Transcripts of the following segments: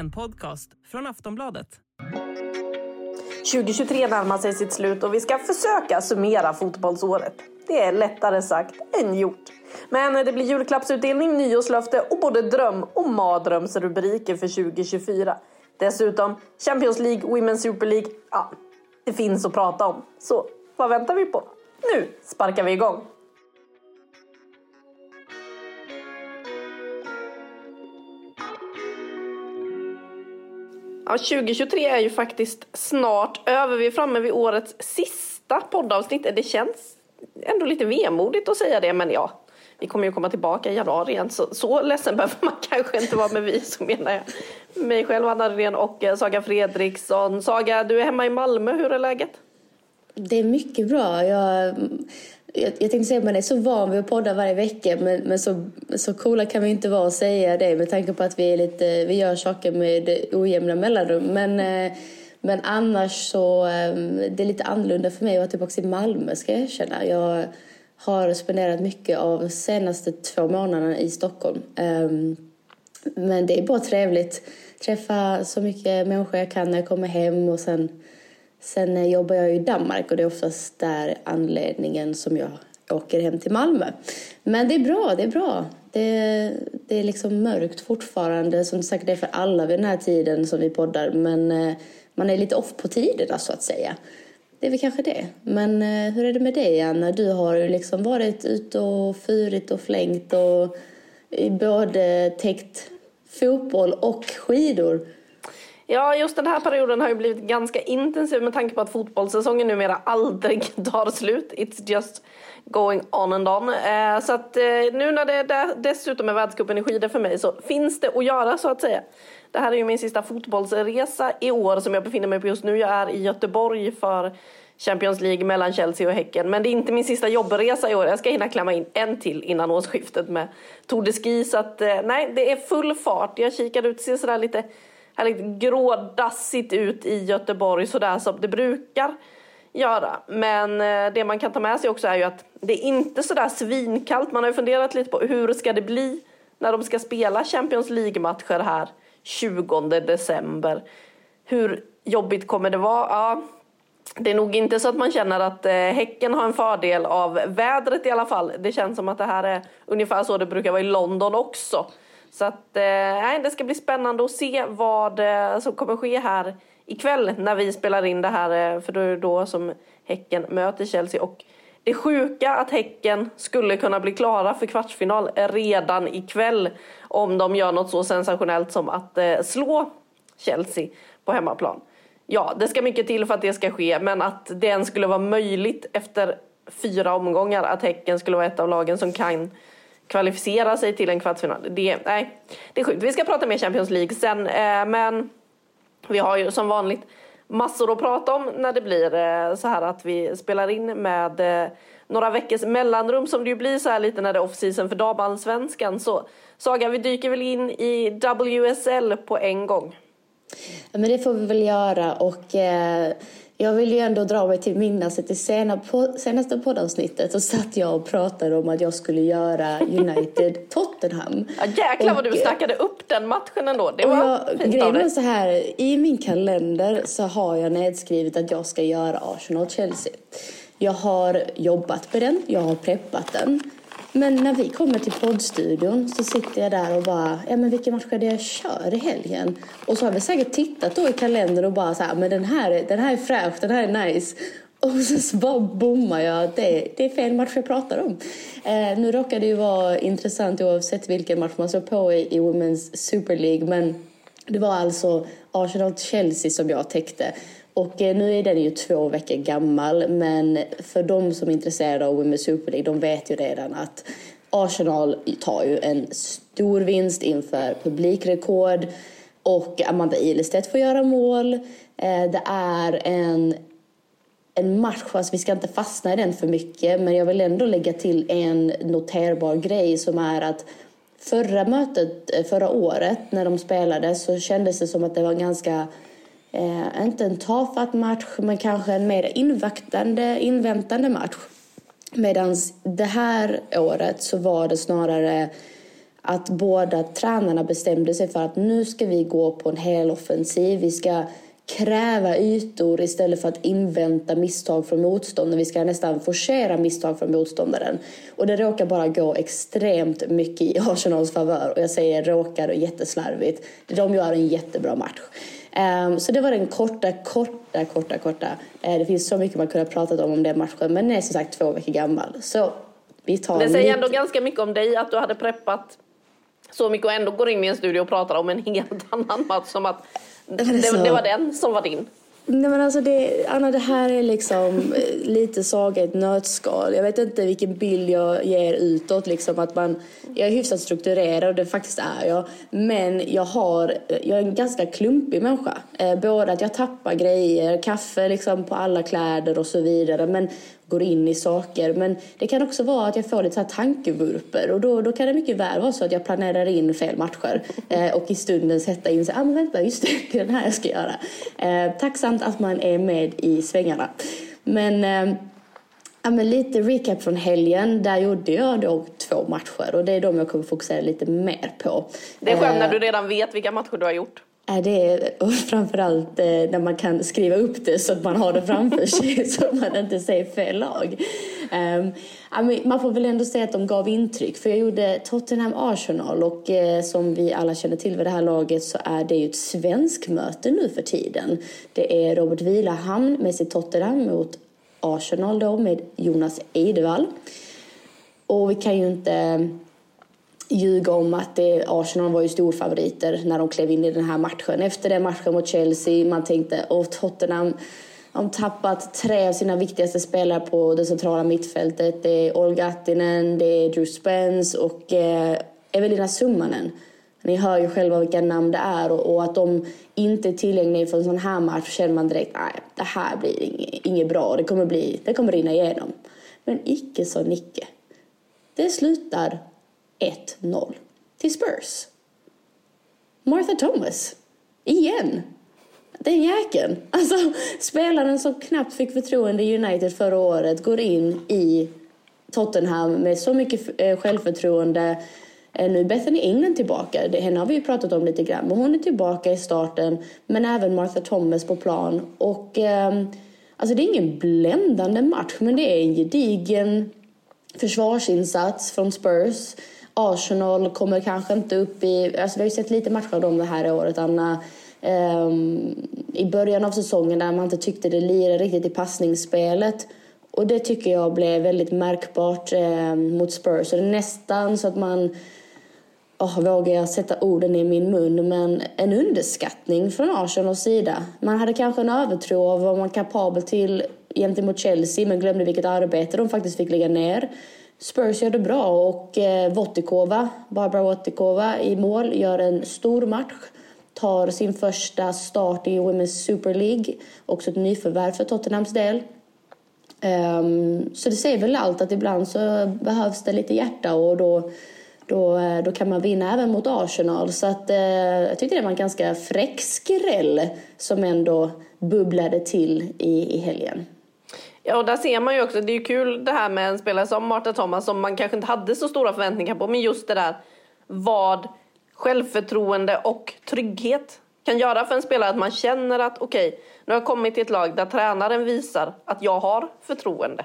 En podcast från Aftonbladet. 2023 närmar sig sitt slut och vi ska försöka summera fotbollsåret. Det är lättare sagt än gjort. Men det blir julklappsutdelning, nyårslöfte och både dröm och mardrömsrubriker för 2024. Dessutom Champions League, Women's Super League. Ja, det finns att prata om. Så vad väntar vi på? Nu sparkar vi igång! Ja, 2023 är ju faktiskt snart över. Vi är framme vid årets sista poddavsnitt. Det känns ändå lite vemodigt att säga det, men ja, vi kommer ju komma tillbaka i januari igen. Så, så ledsen behöver man kanske inte vara med vi, så menar jag mig själv, Anna Rydén och eh, Saga Fredriksson. Saga, du är hemma i Malmö. Hur är läget? Det är mycket bra. Jag, jag, jag tänkte säga att man är så van vid att podda varje vecka men, men så, så coola kan vi inte vara och säga det med tanke på att vi, är lite, vi gör saker med ojämna mellanrum. Men, eh, men annars så eh, det är lite annorlunda för mig att vara tillbaka i Malmö ska jag erkänna. Jag har spenderat mycket av de senaste två månaderna i Stockholm. Ehm, men det är bara trevligt. Träffa så mycket människor jag kan när jag kommer hem och sen Sen eh, jobbar jag i Danmark och det är oftast där anledningen som jag åker hem till Malmö. Men det är bra, det är bra. Det, det är liksom mörkt fortfarande, som säkert är för alla vid den här tiden som vi poddar. Men eh, man är lite off på tiderna så att säga. Det är väl kanske det. Men eh, hur är det med dig Anna? Du har ju liksom varit ute och fyrit och flängt och både täckt fotboll och skidor. Ja, just den här perioden har ju blivit ganska intensiv med tanke på att fotbollssäsongen numera aldrig tar slut. It's just going on and on. Eh, så att eh, nu när det dessutom är världscupen i skidor för mig så finns det att göra så att säga. Det här är ju min sista fotbollsresa i år som jag befinner mig på just nu. Jag är i Göteborg för Champions League mellan Chelsea och Häcken. Men det är inte min sista jobbresa i år. Jag ska hinna klämma in en till innan årsskiftet med Tour de Ski. Så att, eh, nej, det är full fart. Jag kikar ut, ser sådär lite härligt grådassigt ut i Göteborg sådär som det brukar göra. Men eh, det man kan ta med sig också är ju att det är inte sådär svinkallt. Man har ju funderat lite på hur ska det bli när de ska spela Champions League-matcher här 20 december. Hur jobbigt kommer det vara? Ja, det är nog inte så att man känner att eh, Häcken har en fördel av vädret i alla fall. Det känns som att det här är ungefär så det brukar vara i London också. Så att, eh, det ska bli spännande att se vad eh, som kommer ske här ikväll när vi spelar in det här. Eh, för då är det då som Häcken möter Chelsea. Och det sjuka att Häcken skulle kunna bli klara för kvartsfinal redan ikväll om de gör något så sensationellt som att eh, slå Chelsea på hemmaplan. Ja, det ska mycket till för att det ska ske, men att det ens skulle vara möjligt efter fyra omgångar att Häcken skulle vara ett av lagen som kan kvalificera sig till en kvartsfinal. Det, nej, det är sjukt. Vi ska prata mer Champions League sen, eh, men vi har ju som vanligt massor att prata om när det blir eh, så här att vi spelar in med eh, några veckors mellanrum som det ju blir så här lite när det är off-season för damallsvenskan. Så Saga, vi dyker väl in i WSL på en gång? Ja, men det får vi väl göra och eh, jag vill ju ändå dra mig till minnas att i senaste poddavsnittet så satt jag och pratade om att jag skulle göra United Tottenham. Ja, jäklar vad du snackade upp den matchen ändå. Det var jag, fint grejen är så här, i min kalender så har jag nedskrivet att jag ska göra Arsenal-Chelsea. Jag har jobbat med den, jag har preppat den. Men när vi kommer till poddstudion så sitter jag där och bara, ja men vilken match är det jag kör i helgen? Och så har vi säkert tittat då i kalendern och bara så här, men den här, den här är fräsch, den här är nice. Och så bara bommar jag att det, det är fel match jag pratar om. Eh, nu råkar det ju vara intressant oavsett vilken match man slår på i, i Women's Super League, men det var alltså Arsenal-Chelsea som jag täckte. Och eh, nu är den ju två veckor gammal, men för de som är intresserade av Women's Super League, de vet ju redan att Arsenal tar ju en stor vinst inför publikrekord och Amanda Ilestedt får göra mål. Eh, det är en, en match, alltså vi ska inte fastna i den för mycket, men jag vill ändå lägga till en noterbar grej som är att förra mötet, eh, förra året när de spelade så kändes det som att det var ganska Eh, inte en tafatt match, men kanske en mer inväntande, inväntande match. Medan det här året så var det snarare att båda tränarna bestämde sig för att nu ska vi gå på en hel offensiv. Vi ska kräva ytor istället för att invänta misstag från motståndaren. Vi ska nästan forcera misstag från motståndaren. Och det råkar bara gå extremt mycket i Arsenals favör. Och jag säger råkar och jätteslarvigt. De gör en jättebra match. Um, så det var den korta, korta, korta, korta. Uh, det finns så mycket man kunde ha pratat om om den matchen. Men den är som sagt två veckor gammal. Så vi tar Det säger lite... ändå ganska mycket om dig att du hade preppat så mycket och ändå går in i en studio och pratar om en helt annan match som att det, så- det var den som var din. Nej men alltså det, Anna det här är liksom eh, lite saga i ett nötskal. Jag vet inte vilken bild jag ger utåt liksom att man, jag är hyfsat strukturerad och det faktiskt är jag. Men jag har, eh, jag är en ganska klumpig människa. Eh, både att jag tappar grejer, kaffe liksom på alla kläder och så vidare. Men går in i saker. Men det kan också vara att jag får lite så här tankevurper och då, då kan det mycket väl vara så att jag planerar in fel matcher eh, och i stunden sätta in sig, ah men vänta, just det, den här jag ska göra. Eh, tacksamt att man är med i svängarna. Men, eh, ja, men lite recap från helgen, där gjorde jag då två matcher och det är de jag kommer fokusera lite mer på. Det är skönt Eh, när du redan vet vilka matcher du har gjort. Är det och framförallt eh, när man kan skriva upp det så att man har det framför sig så att man inte säger fel lag. Men man får väl ändå säga att de gav intryck för jag gjorde Tottenham-Arsenal och eh, som vi alla känner till vid det här laget så är det ju ett svensk möte nu för tiden. Det är Robert Vilahamn med sitt Tottenham mot Arsenal då med Jonas Eidevall. Och vi kan ju inte ljuga om att det, Arsenal var ju storfavoriter när de klev in i den här matchen. Efter den matchen mot Chelsea, man tänkte åh Tottenham har tappat tre av sina viktigaste spelare på det centrala mittfältet. Det är Olga Attinen, det är Drew Spence och eh, Evelina Summanen. Ni hör ju själva vilka namn det är och, och att de inte är tillgängliga för en sån här match känner man direkt nej, det här blir inget, inget bra. Det kommer, bli, det kommer rinna igenom. Men icke så Nicke. Det slutar 1-0 till Spurs. Martha Thomas. Igen. Den jäkeln. Alltså, spelaren som knappt fick förtroende i United förra året går in i Tottenham med så mycket eh, självförtroende. Eh, nu är Bethany England tillbaka. Det, henne har vi ju pratat om lite grann. Men hon är tillbaka i starten. Men även Martha Thomas på plan. Och ehm, alltså det är ingen bländande match. Men det är en gedigen försvarsinsats från Spurs. Arsenal kommer kanske inte upp i... Alltså vi har ju sett lite matcher av dem det här året, Anna. Um, I början av säsongen där man inte tyckte det lirade riktigt i passningsspelet. Och det tycker jag blev väldigt märkbart um, mot Spurs. Så det är nästan så att man... Oh, vågar jag sätta orden i min mun, men en underskattning från Arsenals sida. Man hade kanske en övertro av vad man är kapabel till gentemot Chelsea, men glömde vilket arbete de faktiskt fick lägga ner. Spurs gör det bra och eh, Votikova, Barbara Votikova i mål, gör en stor match. Tar sin första start i Women's Super League, också ett nyförvärv för Tottenhams del. Ehm, så det säger väl allt att ibland så behövs det lite hjärta och då, då, eh, då kan man vinna även mot Arsenal. Så att, eh, jag tyckte det var en ganska fräck skräll som ändå bubblade till i, i helgen. Ja, och där ser man ju också, det är ju kul det här med en spelare som Marta Thomas som man kanske inte hade så stora förväntningar på, men just det där vad självförtroende och trygghet kan göra för en spelare. Att man känner att okej, nu har jag kommit till ett lag där tränaren visar att jag har förtroende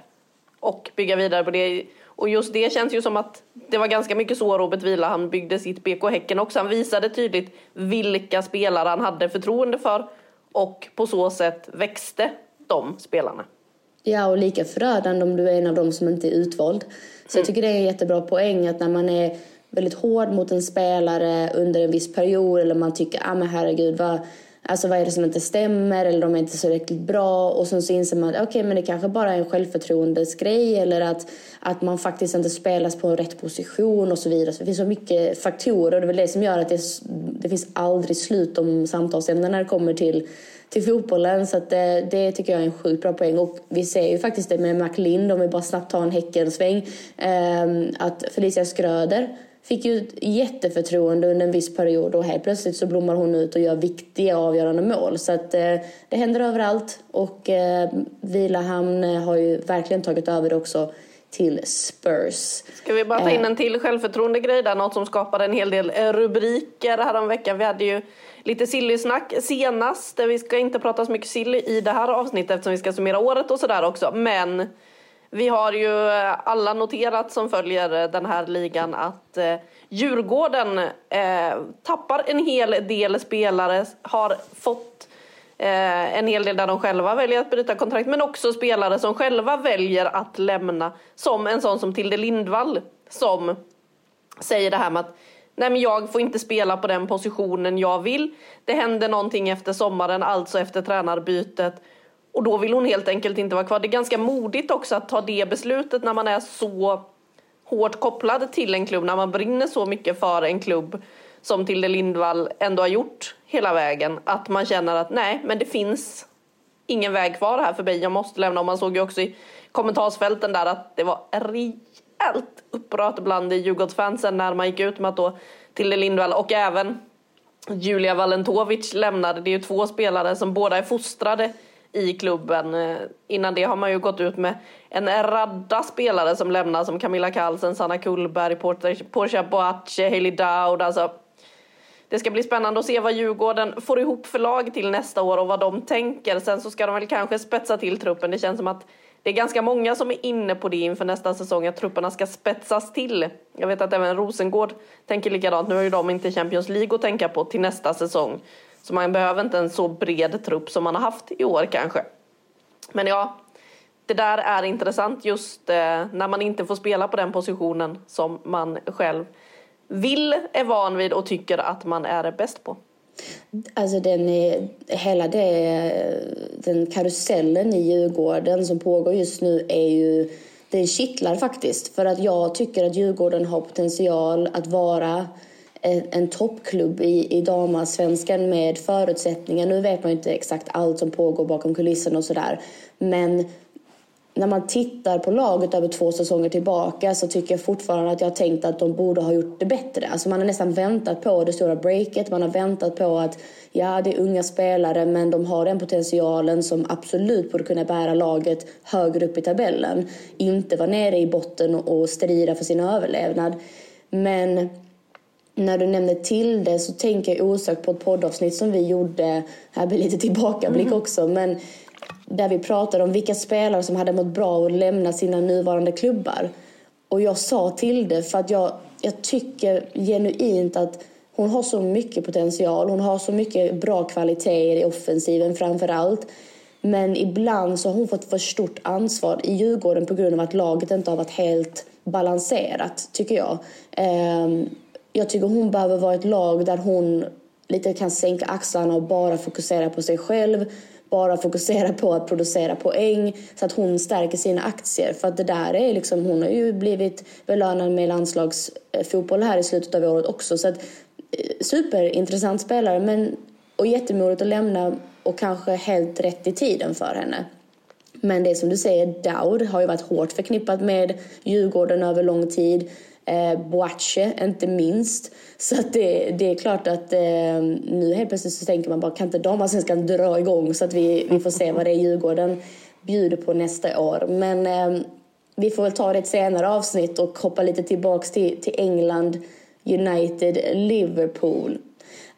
och bygga vidare på det. Och just det känns ju som att det var ganska mycket så Robert Vila han byggde sitt BK Häcken också. Han visade tydligt vilka spelare han hade förtroende för och på så sätt växte de spelarna. Ja, och lika förödande om du är en av dem som inte är utvald. Så jag tycker det är en jättebra poäng att när man är väldigt hård mot en spelare under en viss period eller man tycker, ah men herregud, vad, alltså vad är det som inte stämmer eller de är inte så riktigt bra och sen så inser man att okej, men det kanske bara är en självförtroendesgrej eller att, att man faktiskt inte spelas på rätt position och så vidare. Så det finns så mycket faktorer och det är väl det som gör att det, det finns aldrig slut om samtalsämnen när det kommer till till fotbollen. Så att det, det tycker jag är en sjukt bra poäng. Och vi ser ju faktiskt det med McLean, om vi bara snabbt tar en Häckensväng, eh, att Felicia Skröder fick ju ett jätteförtroende under en viss period och helt plötsligt så blommar hon ut och gör viktiga avgörande mål. Så att eh, det händer överallt och eh, Vilahamn har ju verkligen tagit över det också till Spurs. Ska vi bara ta in en till självförtroende-grej där, något som skapade en hel del rubriker häromveckan. Vi hade ju lite sillysnack senast. Vi ska inte prata så mycket sill i det här avsnittet eftersom vi ska summera året och sådär också. Men vi har ju alla noterat som följer den här ligan att eh, Djurgården eh, tappar en hel del spelare, har fått eh, en hel del där de själva väljer att bryta kontrakt, men också spelare som själva väljer att lämna. Som en sån som Tilde Lindvall som säger det här med att Nej men jag får inte spela på den positionen jag vill. Det händer någonting efter sommaren, alltså efter tränarbytet. Och då vill hon helt enkelt inte vara kvar. Det är ganska modigt också att ta det beslutet när man är så hårt kopplad till en klubb, när man brinner så mycket för en klubb som Tilde Lindvall ändå har gjort hela vägen. Att man känner att nej, men det finns ingen väg kvar här för mig. Jag måste lämna. Och man såg ju också i kommentarsfälten där att det var rejält upprört bland Djurgårdsfansen när man gick ut med att då Tilde Lindvall och även Julia Valentovic lämnade. Det är ju två spelare som båda är fostrade i klubben. Eh, innan det har man ju gått ut med en radda spelare som lämnar som Camilla Carlsen, Sanna Kullberg, Portia Boace, Hailey Dowd. Alltså, det ska bli spännande att se vad Djurgården får ihop för lag till nästa år och vad de tänker. Sen så ska de väl kanske spetsa till truppen. Det känns som att det är ganska många som är inne på det inför nästa säsong, att trupperna ska spetsas till. Jag vet att även Rosengård tänker likadant. Nu har ju de inte Champions League att tänka på till nästa säsong. Så man behöver inte en så bred trupp som man har haft i år kanske. Men ja, det där är intressant just eh, när man inte får spela på den positionen som man själv vill, är van vid och tycker att man är bäst på. Alltså den är, hela det, den karusellen i Djurgården som pågår just nu är ju den kittlar faktiskt. För att jag tycker att Djurgården har potential att vara en toppklubb i, i damallsvenskan med förutsättningar. Nu vet man inte exakt allt som pågår bakom kulisserna och sådär. Men när man tittar på laget över två säsonger tillbaka så tycker jag fortfarande att jag har tänkt att de borde ha gjort det bättre. Alltså man har nästan väntat på det stora breaket. Man har väntat på att ja, det är unga spelare men de har den potentialen som absolut borde kunna bära laget högre upp i tabellen. Inte vara nere i botten och strida för sin överlevnad. Men när du nämner till det så tänker jag osökt på ett poddavsnitt som vi gjorde, här blir lite tillbakablick mm. också, men där vi pratade om vilka spelare som hade mått bra och lämna sina nuvarande klubbar. Och jag sa till det för att jag, jag tycker genuint att hon har så mycket potential. Hon har så mycket bra kvaliteter i offensiven framför allt. Men ibland så har hon fått för stort ansvar i Djurgården på grund av att laget inte har varit helt balanserat, tycker jag. Ehm, jag tycker hon behöver vara ett lag där hon lite kan sänka axlarna och bara fokusera på sig själv. Bara fokusera på att producera poäng så att hon stärker sina aktier. För att det där är liksom, hon har ju blivit belönad med landslagsfotboll här i slutet av året också. Så att, eh, superintressant spelare men, och jättemodigt att lämna och kanske helt rätt i tiden för henne. Men det som du säger, Daud har ju varit hårt förknippat med Djurgården över lång tid eh, Boache, inte minst. Så att det, det är klart att eh, nu helt plötsligt så tänker man bara kan inte damallsvenskan dra igång så att vi, vi får se vad det är Djurgården bjuder på nästa år. Men eh, vi får väl ta det ett senare avsnitt och hoppa lite tillbaks till, till England, United, Liverpool.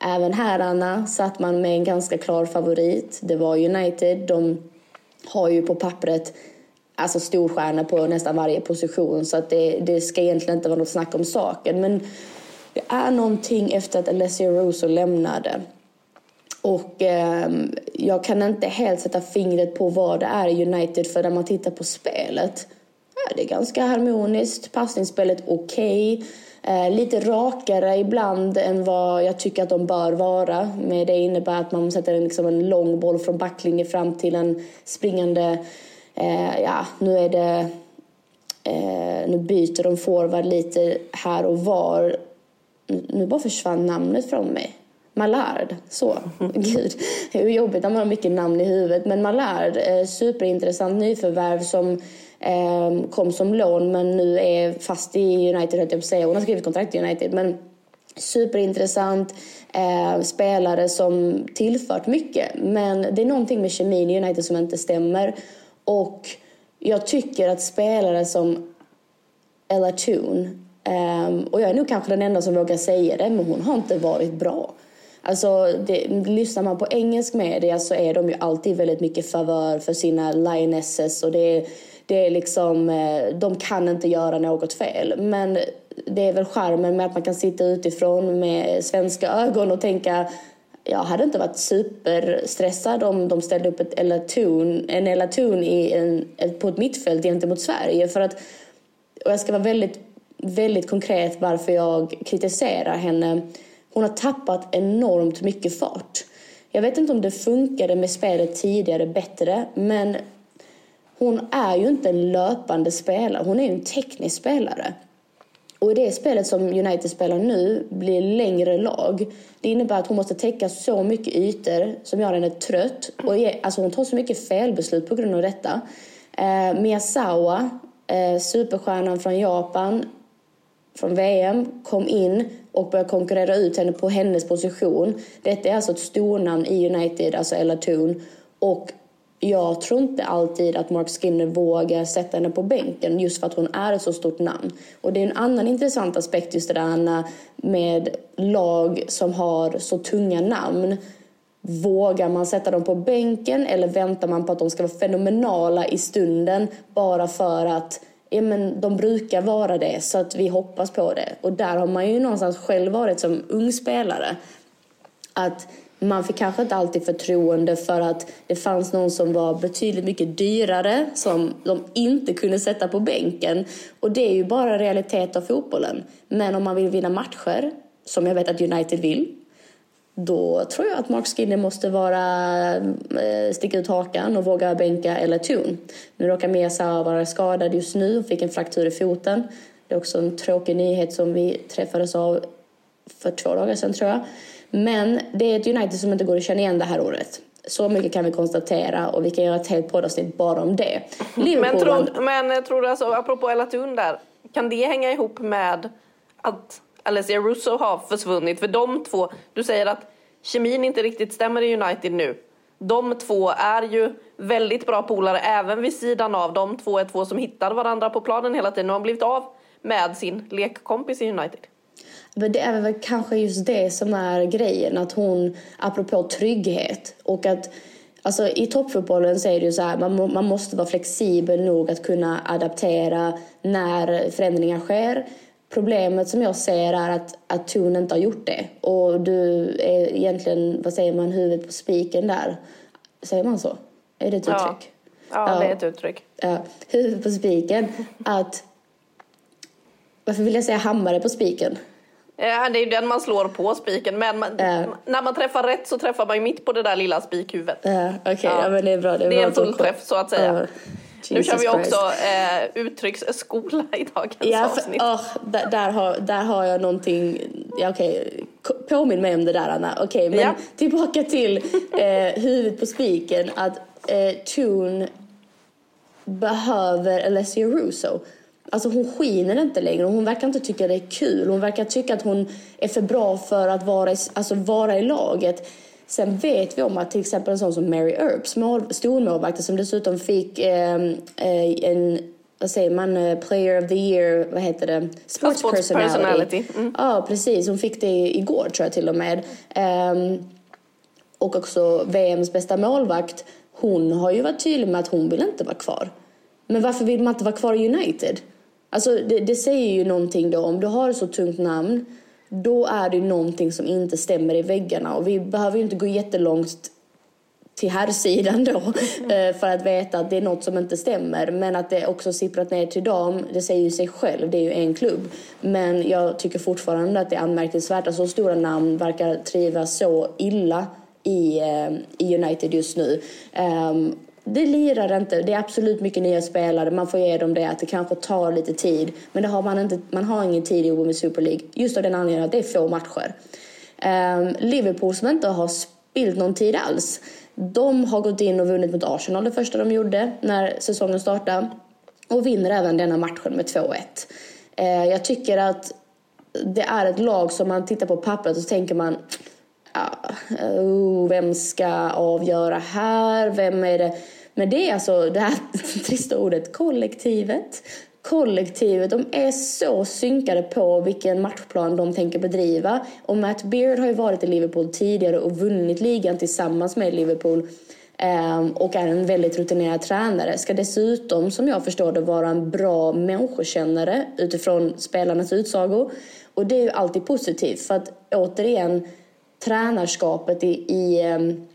Även här, Anna, satt man med en ganska klar favorit. Det var United. De har ju på pappret alltså storstjärna på nästan varje position så att det, det ska egentligen inte vara något snack om saken. Men det är någonting efter att Alessia Russo lämnade. Och eh, jag kan inte helt sätta fingret på vad det är i United för när man tittar på spelet ja, det är ganska harmoniskt, passningsspelet okej. Okay. Eh, lite rakare ibland än vad jag tycker att de bör vara. Men det innebär att man sätter en, liksom en lång boll från backlinje fram till en springande Eh, ja, nu är det... Eh, nu byter de forward lite här och var. Nu bara försvann namnet från mig. Mallard. Så. Gud, hur jobbigt när man har mycket namn i huvudet. Men Mallard, eh, superintressant nyförvärv som eh, kom som lån men nu är fast i United, höll jag säga. Hon har skrivit kontrakt i United. Men superintressant eh, spelare som tillfört mycket. Men det är någonting med kemin i United som inte stämmer. Och jag tycker att spelare som Ella Toon. Um, ehm, och jag är nog kanske den enda som vågar säga det, men hon har inte varit bra. Alltså, det, lyssnar man på engelsk media så är de ju alltid väldigt mycket favör för sina lionesses och det det är liksom, eh, de kan inte göra något fel. Men det är väl charmen med att man kan sitta utifrån med svenska ögon och tänka jag hade inte varit superstressad om de ställde upp ett Elatun, en Elatun i en, på ett mittfält gentemot Sverige. För att, och jag ska vara väldigt, väldigt konkret varför jag kritiserar henne. Hon har tappat enormt mycket fart. Jag vet inte om det funkade med spelet tidigare bättre, men hon är ju inte en löpande spelare. Hon är ju en teknisk spelare. Och i det spelet som United spelar nu blir längre lag. Det innebär att hon måste täcka så mycket ytor som gör henne trött. Och ge, alltså hon tar så mycket felbeslut på grund av detta. Eh, Miyazawa, eh, superstjärnan från Japan, från VM, kom in och började konkurrera ut henne på hennes position. Detta är alltså ett stornamn i United, alltså Ella Thun. Och jag tror inte alltid att Mark Skinner vågar sätta henne på bänken just för att hon är ett så stort namn. Och det är en annan intressant aspekt just det där med lag som har så tunga namn. Vågar man sätta dem på bänken eller väntar man på att de ska vara fenomenala i stunden bara för att ja, men de brukar vara det så att vi hoppas på det. Och där har man ju någonstans själv varit som ung spelare. Att man fick kanske inte alltid förtroende för att det fanns någon som var betydligt mycket dyrare som de inte kunde sätta på bänken. Och det är ju bara realitet av fotbollen. Men om man vill vinna matcher, som jag vet att United vill, då tror jag att Mark Skinner måste vara, eh, sticka ut hakan och våga bänka eller tun. Nu råkar Mesa vara skadad just nu och fick en fraktur i foten. Det är också en tråkig nyhet som vi träffades av för två dagar sedan tror jag. Men det är ett United som inte går att känna igen det här året. Så mycket kan vi konstatera och vi kan göra ett helt poddavsnitt bara om det. Men tror, men tror du, alltså, apropå Elatun där, kan det hänga ihop med att Alessia Russo har försvunnit? För de två, du säger att kemin inte riktigt stämmer i United nu. De två är ju väldigt bra polare även vid sidan av. De två är två som hittar varandra på planen hela tiden och har blivit av med sin lekkompis i United. Men det är väl kanske just det som är grejen, att hon, apropå trygghet och att Alltså, I toppfotbollen så är det ju så här, man, man måste vara flexibel nog att kunna adaptera när förändringar sker. Problemet som jag ser är att, att Tun inte har gjort det. Och du är egentligen, vad säger man, huvudet på spiken där. Säger man så? Är det ett ja. uttryck? Ja, ja, det är ett uttryck. Ja, huvudet på spiken. Att, varför vill jag säga hammare på spiken? Ja, det är ju den man slår på spiken. Men man, uh. när man träffar rätt så träffar man ju mitt på det där lilla spikhuvudet. Uh, Okej, okay. ja. ja. men det är bra. Det är, det är en fullträff så att säga. Uh. nu kör vi också eh, uttrycksskola i dagens ja, för, avsnitt. Oh, där, där, har, där har jag någonting, ja, okay. påminn mig om det där Anna. Okej, okay, men ja. tillbaka till eh, huvudet på spiken. Att eh, Tune behöver Alessia Russo. Alltså hon skiner inte längre. Hon verkar inte tycka det är kul. Hon verkar tycka att hon är för bra för att vara i, alltså vara i laget. Sen vet vi om att till exempel en sån som Mary Earps, stormålvakten som dessutom fick ehm, eh, en vad säger man, eh, player of the year, vad heter det? Sports, Sports personality. personality. Mm. Ja, precis. Hon fick det igår tror jag till och med. Um, och också VMs bästa målvakt. Hon har ju varit tydlig med att hon vill inte vara kvar. Men varför vill man inte vara kvar i United? Alltså det, det, säger ju någonting då. Om du har ett så tungt namn, då är det någonting som inte stämmer i väggarna. Och vi behöver ju inte gå jättelångt till här sidan då mm. för att veta att det är något som inte stämmer. Men att det också sipprat ner till dam, det säger ju sig själv, det är ju en klubb. Men jag tycker fortfarande att det är anmärkningsvärt att så stora namn verkar trivas så illa i, eh, i United just nu. Um, det lirar inte. Det är absolut mycket nya spelare. Man får ge dem det att det kanske tar lite tid. Men det har man, inte, man har ingen tid i Women's Super League. Just av den anledningen att det är få matcher. Um, Liverpool som inte har spilt någon tid alls. De har gått in och vunnit mot Arsenal det första de gjorde när säsongen startade. Och vinner även denna matchen med 2-1. Uh, ehm, jag tycker att det är ett lag som man tittar på pappret och så tänker man uh, vem ska avgöra här? Vem är det? Men det är alltså det här trista ordet kollektivet. kollektivet, de är så synkade på vilken matchplan de tänker bedriva. Och Matt Beard har ju varit i Liverpool tidigare och vunnit ligan tillsammans med Liverpool. Ehm, och är en väldigt rutinerad tränare. Ska dessutom, som jag förstår det, vara en bra människokännare utifrån spelarnas utsagor. Och det är ju alltid positivt för att återigen, tränarskapet i, i ehm,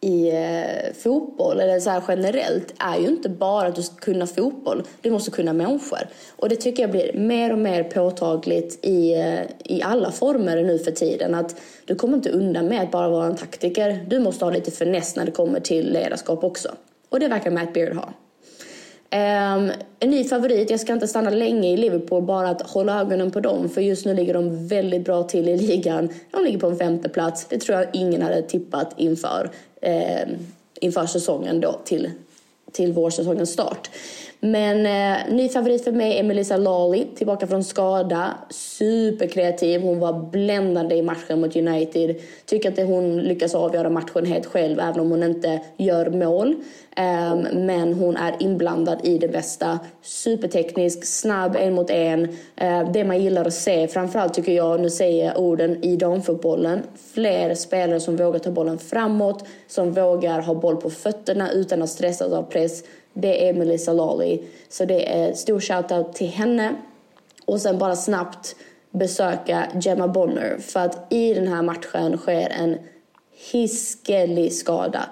i eh, fotboll, eller så generellt, är ju inte bara att du ska kunna fotboll. Du måste kunna människor. Och det tycker jag blir mer och mer påtagligt i, eh, i alla former nu för tiden. Att du kommer inte undan med att bara vara en taktiker. Du måste ha lite finess när det kommer till ledarskap också. Och det verkar Matt Beard ha. Um, en ny favorit, jag ska inte stanna länge i Liverpool, bara att hålla ögonen på dem. För just nu ligger de väldigt bra till i ligan. De ligger på en femte plats. Det tror jag ingen hade tippat inför, um, inför säsongen då, till, till vårsäsongens start. Men eh, ny favorit för mig är Melissa Lawley, tillbaka från skada. Superkreativ, hon var bländande i matchen mot United. Tycker att hon lyckas avgöra matchen helt själv, även om hon inte gör mål. Um, men hon är inblandad i det bästa. Superteknisk, snabb, en mot en. Uh, det man gillar att se, framförallt tycker jag, nu säger jag orden i damfotbollen, fler spelare som vågar ta bollen framåt, som vågar ha boll på fötterna utan att stressas av press det är Melissa Lawley. Så det är stor shoutout till henne. Och sen bara snabbt besöka Gemma Bonner. För att i den här matchen sker en hiskelig skada.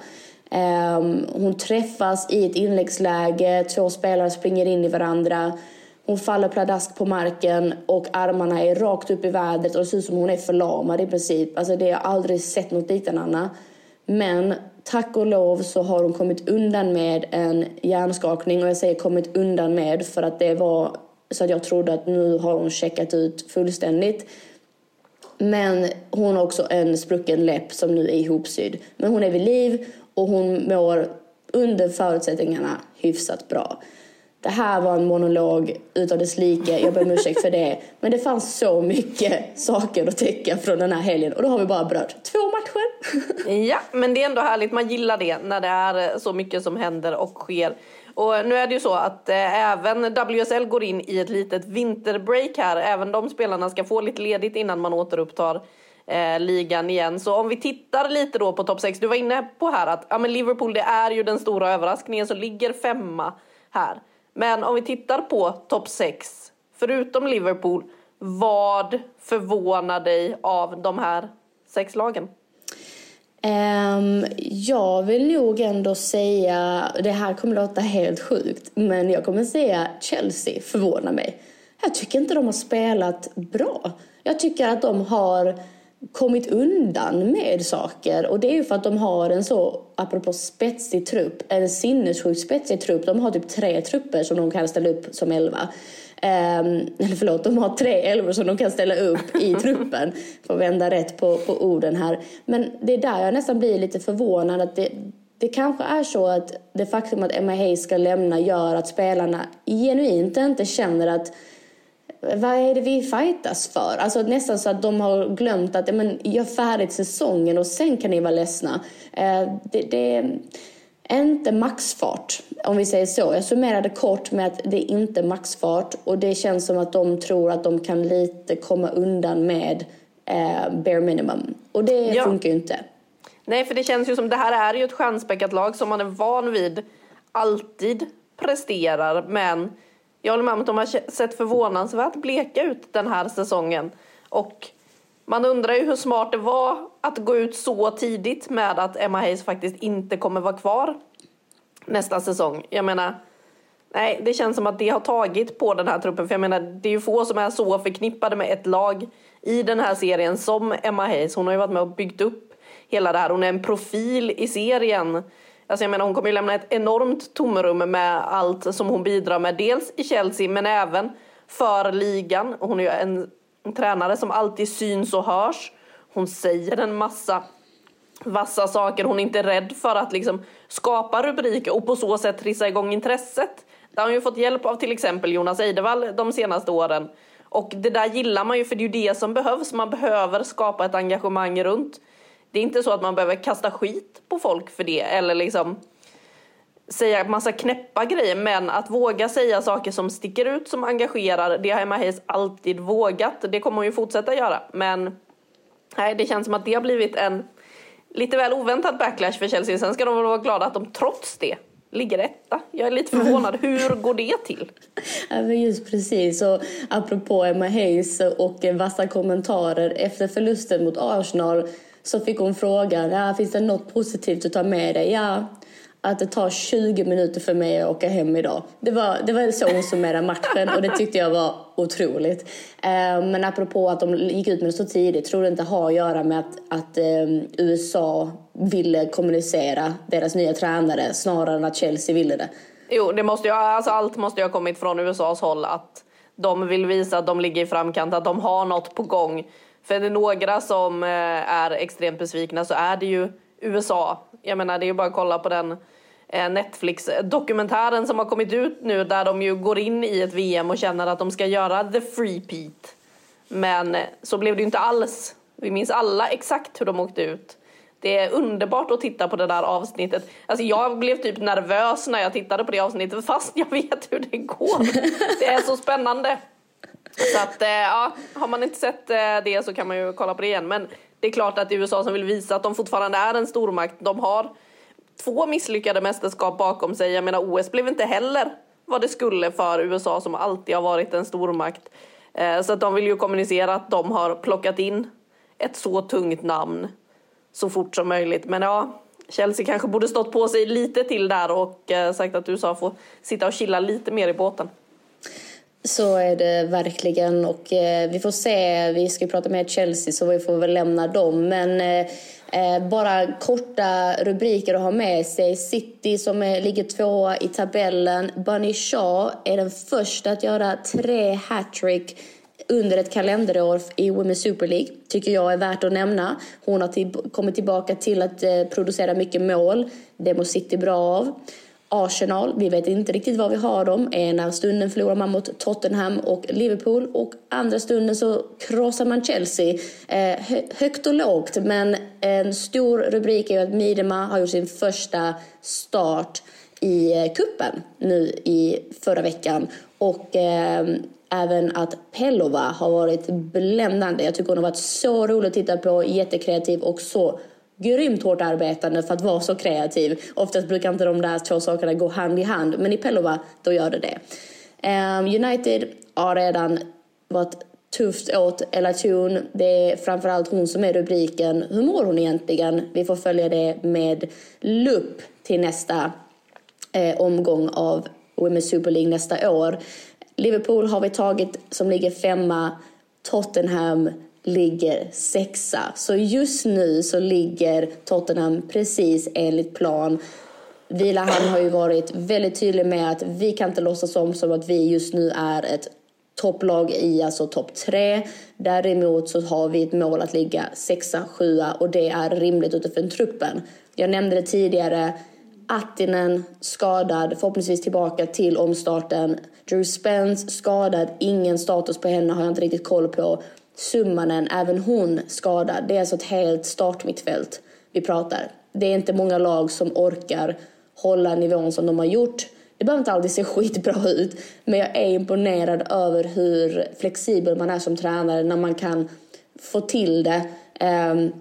Um, hon träffas i ett inläggsläge, två spelare springer in i varandra. Hon faller pladask på marken och armarna är rakt upp i vädret och det ser ut som hon är förlamad i princip. Alltså det har jag aldrig sett något liknande. Men tack och lov så har hon kommit undan med en hjärnskakning och jag säger kommit undan med för att det var så att jag trodde att nu har hon checkat ut fullständigt. Men hon har också en sprucken läpp som nu är ihopsydd. Men hon är vid liv och hon mår under förutsättningarna hyfsat bra. Det här var en monolog utav dess like. Jag ber om ursäkt för det. Men det fanns så mycket saker att täcka från den här helgen. Och då har vi bara berört två matcher. Ja, men det är ändå härligt. Man gillar det när det är så mycket som händer och sker. Och nu är det ju så att eh, även WSL går in i ett litet vinterbreak här. Även de spelarna ska få lite ledigt innan man återupptar eh, ligan igen. Så om vi tittar lite då på topp 6. Du var inne på här att ja, men Liverpool det är ju den stora överraskningen som ligger femma här. Men om vi tittar på topp 6, förutom Liverpool, vad förvånar dig av de här sex lagen? Um, jag vill nog ändå säga, det här kommer låta helt sjukt, men jag kommer säga Chelsea förvånar mig. Jag tycker inte de har spelat bra. Jag tycker att de har kommit undan med saker. Och det är ju för att de har en så, apropå spetsig trupp, en sinnessjukt spetsig trupp. De har typ tre trupper som de kan ställa upp som elva. Um, eller förlåt, de har tre elvor som de kan ställa upp i truppen. För att vända rätt på, på orden här. Men det är där jag nästan blir lite förvånad att det, det kanske är så att det faktum att Emma Hayes ska lämna gör att spelarna genuint inte känner att vad är det vi fightas för? Alltså nästan så att de har glömt att men, gör färdigt säsongen och sen kan ni vara ledsna. Eh, det, det är inte maxfart, om vi säger så. Jag summerade kort med att det är inte maxfart och det känns som att de tror att de kan lite komma undan med eh, bare minimum. Och det ja. funkar ju inte. Nej, för det känns ju som det här är ju ett stjärnspäckat lag som man är van vid alltid presterar, men jag håller med om att de har sett förvånansvärt bleka ut den här säsongen. Och man undrar ju hur smart det var att gå ut så tidigt med att Emma Hayes faktiskt inte kommer vara kvar nästa säsong. Jag menar, nej, det känns som att det har tagit på den här truppen. För jag menar, det är ju få som är så förknippade med ett lag i den här serien som Emma Hayes. Hon har ju varit med och byggt upp hela det här. Hon är en profil i serien. Alltså jag menar, hon kommer ju lämna ett enormt tomrum med allt som hon bidrar med. Dels i Chelsea men även för ligan. Hon är ju en, en tränare som alltid syns och hörs. Hon säger en massa vassa saker. Hon är inte rädd för att liksom skapa rubriker och på så sätt trissa igång intresset. Där har hon ju fått hjälp av till exempel Jonas Eidevall de senaste åren. Och det där gillar man ju för det är ju det som behövs. Man behöver skapa ett engagemang runt det är inte så att man behöver kasta skit på folk för det eller liksom säga massa knäppa grejer men att våga säga saker som sticker ut, som engagerar, det har Emma Hayes alltid vågat. Det kommer hon ju fortsätta göra men nej, det känns som att det har blivit en lite väl oväntad backlash för Chelsea. Sen ska de väl vara glada att de trots det ligger etta. Jag är lite förvånad. Hur går det till? Ja, just precis. Och apropå Emma Hayes och vassa kommentarer efter förlusten mot Arsenal så fick hon frågan, ja, finns det något positivt att ta med dig? Ja, att det tar 20 minuter för mig att åka hem idag. Det var, det var så hon summerade matchen och det tyckte jag var otroligt. Eh, men apropå att de gick ut med det så tidigt, tror det inte har att göra med att, att eh, USA ville kommunicera deras nya tränare snarare än att Chelsea ville det? Jo, det måste ju, alltså allt måste ju ha kommit från USAs håll att de vill visa att de ligger i framkant, att de har något på gång. För är det några som eh, är extremt besvikna så är det ju USA. Jag menar, det är ju bara att kolla på den Eh, Netflix-dokumentären som har kommit ut nu där de ju går in i ett VM och känner att de ska göra the free peat. Men eh, så blev det ju inte alls. Vi minns alla exakt hur de åkte ut. Det är underbart att titta på det där avsnittet. Alltså jag blev typ nervös när jag tittade på det avsnittet fast jag vet hur det går. Det är så spännande. Så att eh, ja, har man inte sett eh, det så kan man ju kolla på det igen. Men det är klart att det är USA som vill visa att de fortfarande är en stormakt. De har två misslyckade mästerskap bakom sig. Jag menar OS blev inte heller vad det skulle för USA som alltid har varit en stormakt. Eh, så att de vill ju kommunicera att de har plockat in ett så tungt namn så fort som möjligt. Men ja, Chelsea kanske borde stått på sig lite till där och sagt att USA får sitta och chilla lite mer i båten. Så är det verkligen och eh, vi får se. Vi ska prata med Chelsea så vi får väl lämna dem. Men eh, eh bara korta rubriker att ha med sig. City som är, ligger tvåa i tabellen. Bunny Shaw är den första att göra tre hattrick under ett kalenderår i Women's Super League. Tycker jag är värt att nämna. Hon har till, kommit tillbaka till att eh, producera mycket mål. Det mår City bra av. Arsenal, vi vet inte riktigt var vi har dem. Ena stunden förlorar man mot Tottenham och Liverpool och andra stunden så krossar man Chelsea. Eh, högt och lågt, men en stor rubrik är att Midema har gjort sin första start i eh, kuppen nu i förra veckan. Och eh, även att Pellova har varit bländande. Jag tycker hon har varit så rolig att titta på, jättekreativ och så grymt hårt arbetande för att vara så kreativ. Oftast brukar inte de där två sakerna gå hand i hand, men i Pellova då gör det det. Um, United har redan varit tufft åt Ella Thun. Det är framförallt hon som är rubriken. Hur mår hon egentligen? Vi får följa det med lupp till nästa eh, omgång av Women's Super League nästa år. Liverpool har vi tagit som ligger femma. Tottenham ligger sexa. Så just nu så ligger Tottenham precis enligt plan. Vilahamn har ju varit väldigt tydlig med att vi kan inte låtsas om som att vi just nu är ett topplag i alltså topp tre. Däremot så har vi ett mål att ligga sexa, sjua och det är rimligt utifrån truppen. Jag nämnde det tidigare. Attinen skadad, förhoppningsvis tillbaka till omstarten. Drew Spence skadad, ingen status på henne har jag inte riktigt koll på. Summanen, även hon skadad. Det är alltså ett helt startmittfält vi pratar. Det är inte många lag som orkar hålla nivån som de har gjort. Det behöver inte alltid se skitbra ut, men jag är imponerad över hur flexibel man är som tränare när man kan få till det. Ehm,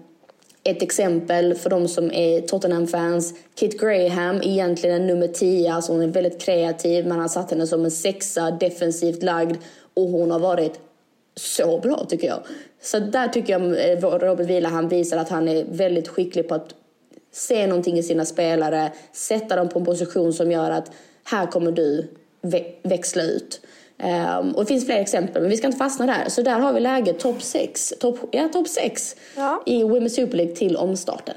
ett exempel för de som är Tottenham-fans. Kit Graham, egentligen nummer 10, alltså hon är väldigt kreativ. Man har satt henne som en sexa, defensivt lagd och hon har varit så bra tycker jag. Så där tycker jag eh, Robert Vila han visar att han är väldigt skicklig på att se någonting i sina spelare, sätta dem på en position som gör att här kommer du växla ut. Um, och det finns fler exempel, men vi ska inte fastna där. Så där har vi läget topp 6 top, ja, top sex ja. i Women's Super League till omstarten.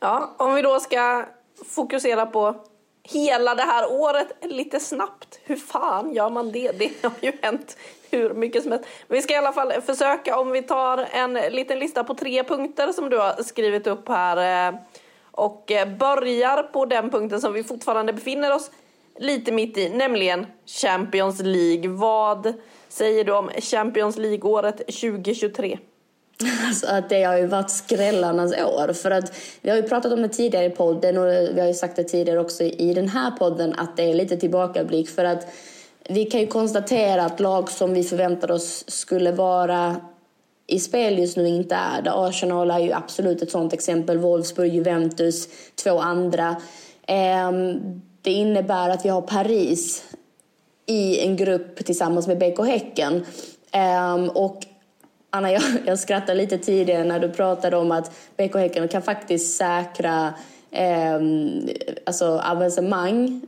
Ja, om vi då ska fokusera på hela det här året lite snabbt. Hur fan gör man det? Det har ju hänt hur mycket som helst. Vi ska i alla fall försöka om vi tar en liten lista på tre punkter som du har skrivit upp här eh, och eh, börjar på den punkten som vi fortfarande befinner oss lite mitt i, nämligen Champions League. Vad säger du om Champions League-året 2023? Alltså att det har ju varit skrällarnas år. För att vi har ju pratat om det tidigare i podden och vi har ju sagt det tidigare också i den här podden att det är lite tillbakablick. För att vi kan ju konstatera att lag som vi förväntade oss skulle vara i spel just nu inte är det. Arsenal är ju absolut ett sånt exempel. Wolfsburg, Juventus, två andra. Ehm, det innebär att vi har Paris i en grupp tillsammans med BK Häcken. Ehm, och Anna, jag, jag skrattade lite tidigare när du pratade om att BK Häcken kan faktiskt säkra eh, alltså avancemang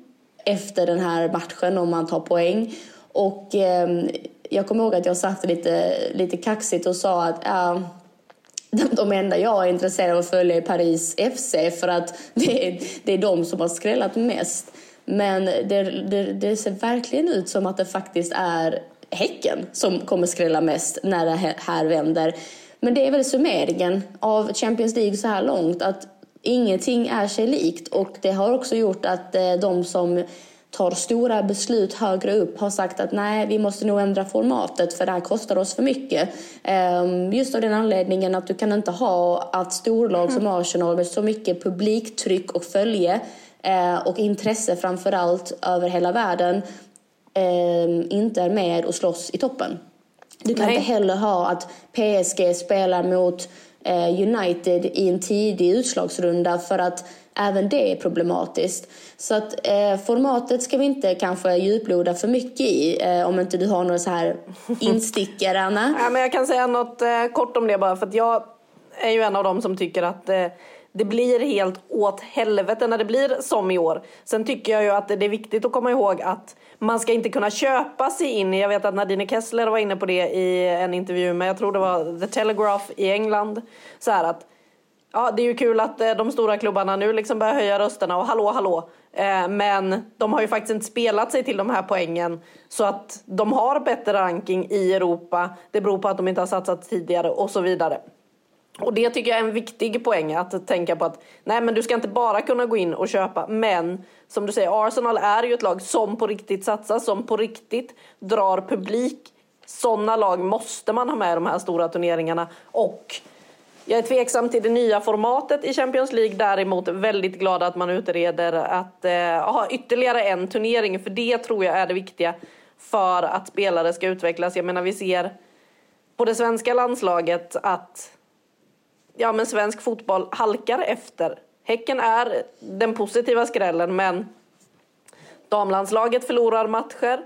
efter den här matchen om man tar poäng. Och eh, jag kommer ihåg att jag satt lite, lite kaxigt och sa att eh, de, de enda jag är intresserad av att följa är Paris FC för att det är, det är de som har skrällat mest. Men det, det, det ser verkligen ut som att det faktiskt är Häcken som kommer skrälla mest när det här vänder. Men det är väl summeringen av Champions League så här långt att ingenting är sig likt och det har också gjort att eh, de som tar stora beslut högre upp har sagt att nej, vi måste nog ändra formatet för det här kostar oss för mycket. Ehm, just av den anledningen att du kan inte ha att storlag som Arsenal med så mycket publiktryck och följe eh, och intresse framför allt över hela världen eh, inte är med och slåss i toppen. Du kan Nej. inte heller ha att PSG spelar mot eh, United i en tidig utslagsrunda för att även det är problematiskt. Så att eh, formatet ska vi inte kanske djuploda för mycket i eh, om inte du har några så här instickare, Anna. ja, men jag kan säga något eh, kort om det bara för att jag är ju en av dem som tycker att eh, det blir helt åt helvete när det blir som i år. Sen tycker jag ju att det är viktigt att komma ihåg att man ska inte kunna köpa sig in jag vet att Nadine Kessler var inne på det i en intervju med, jag tror det var The Telegraph i England, så här att Ja, det är ju kul att eh, de stora klubbarna nu liksom börjar höja rösterna och hallå, hallå. Eh, men de har ju faktiskt inte spelat sig till de här poängen så att de har bättre ranking i Europa. Det beror på att de inte har satsat tidigare och så vidare. Och det tycker jag är en viktig poäng att tänka på att nej men du ska inte bara kunna gå in och köpa men som du säger Arsenal är ju ett lag som på riktigt satsar, som på riktigt drar publik. Sådana lag måste man ha med i de här stora turneringarna och jag är tveksam till det nya formatet i Champions League. Däremot väldigt glad att man utreder att eh, ha ytterligare en turnering. För det tror jag är det viktiga för att spelare ska utvecklas. Jag menar vi ser på det svenska landslaget att ja, men svensk fotboll halkar efter. Häcken är den positiva skrällen men damlandslaget förlorar matcher.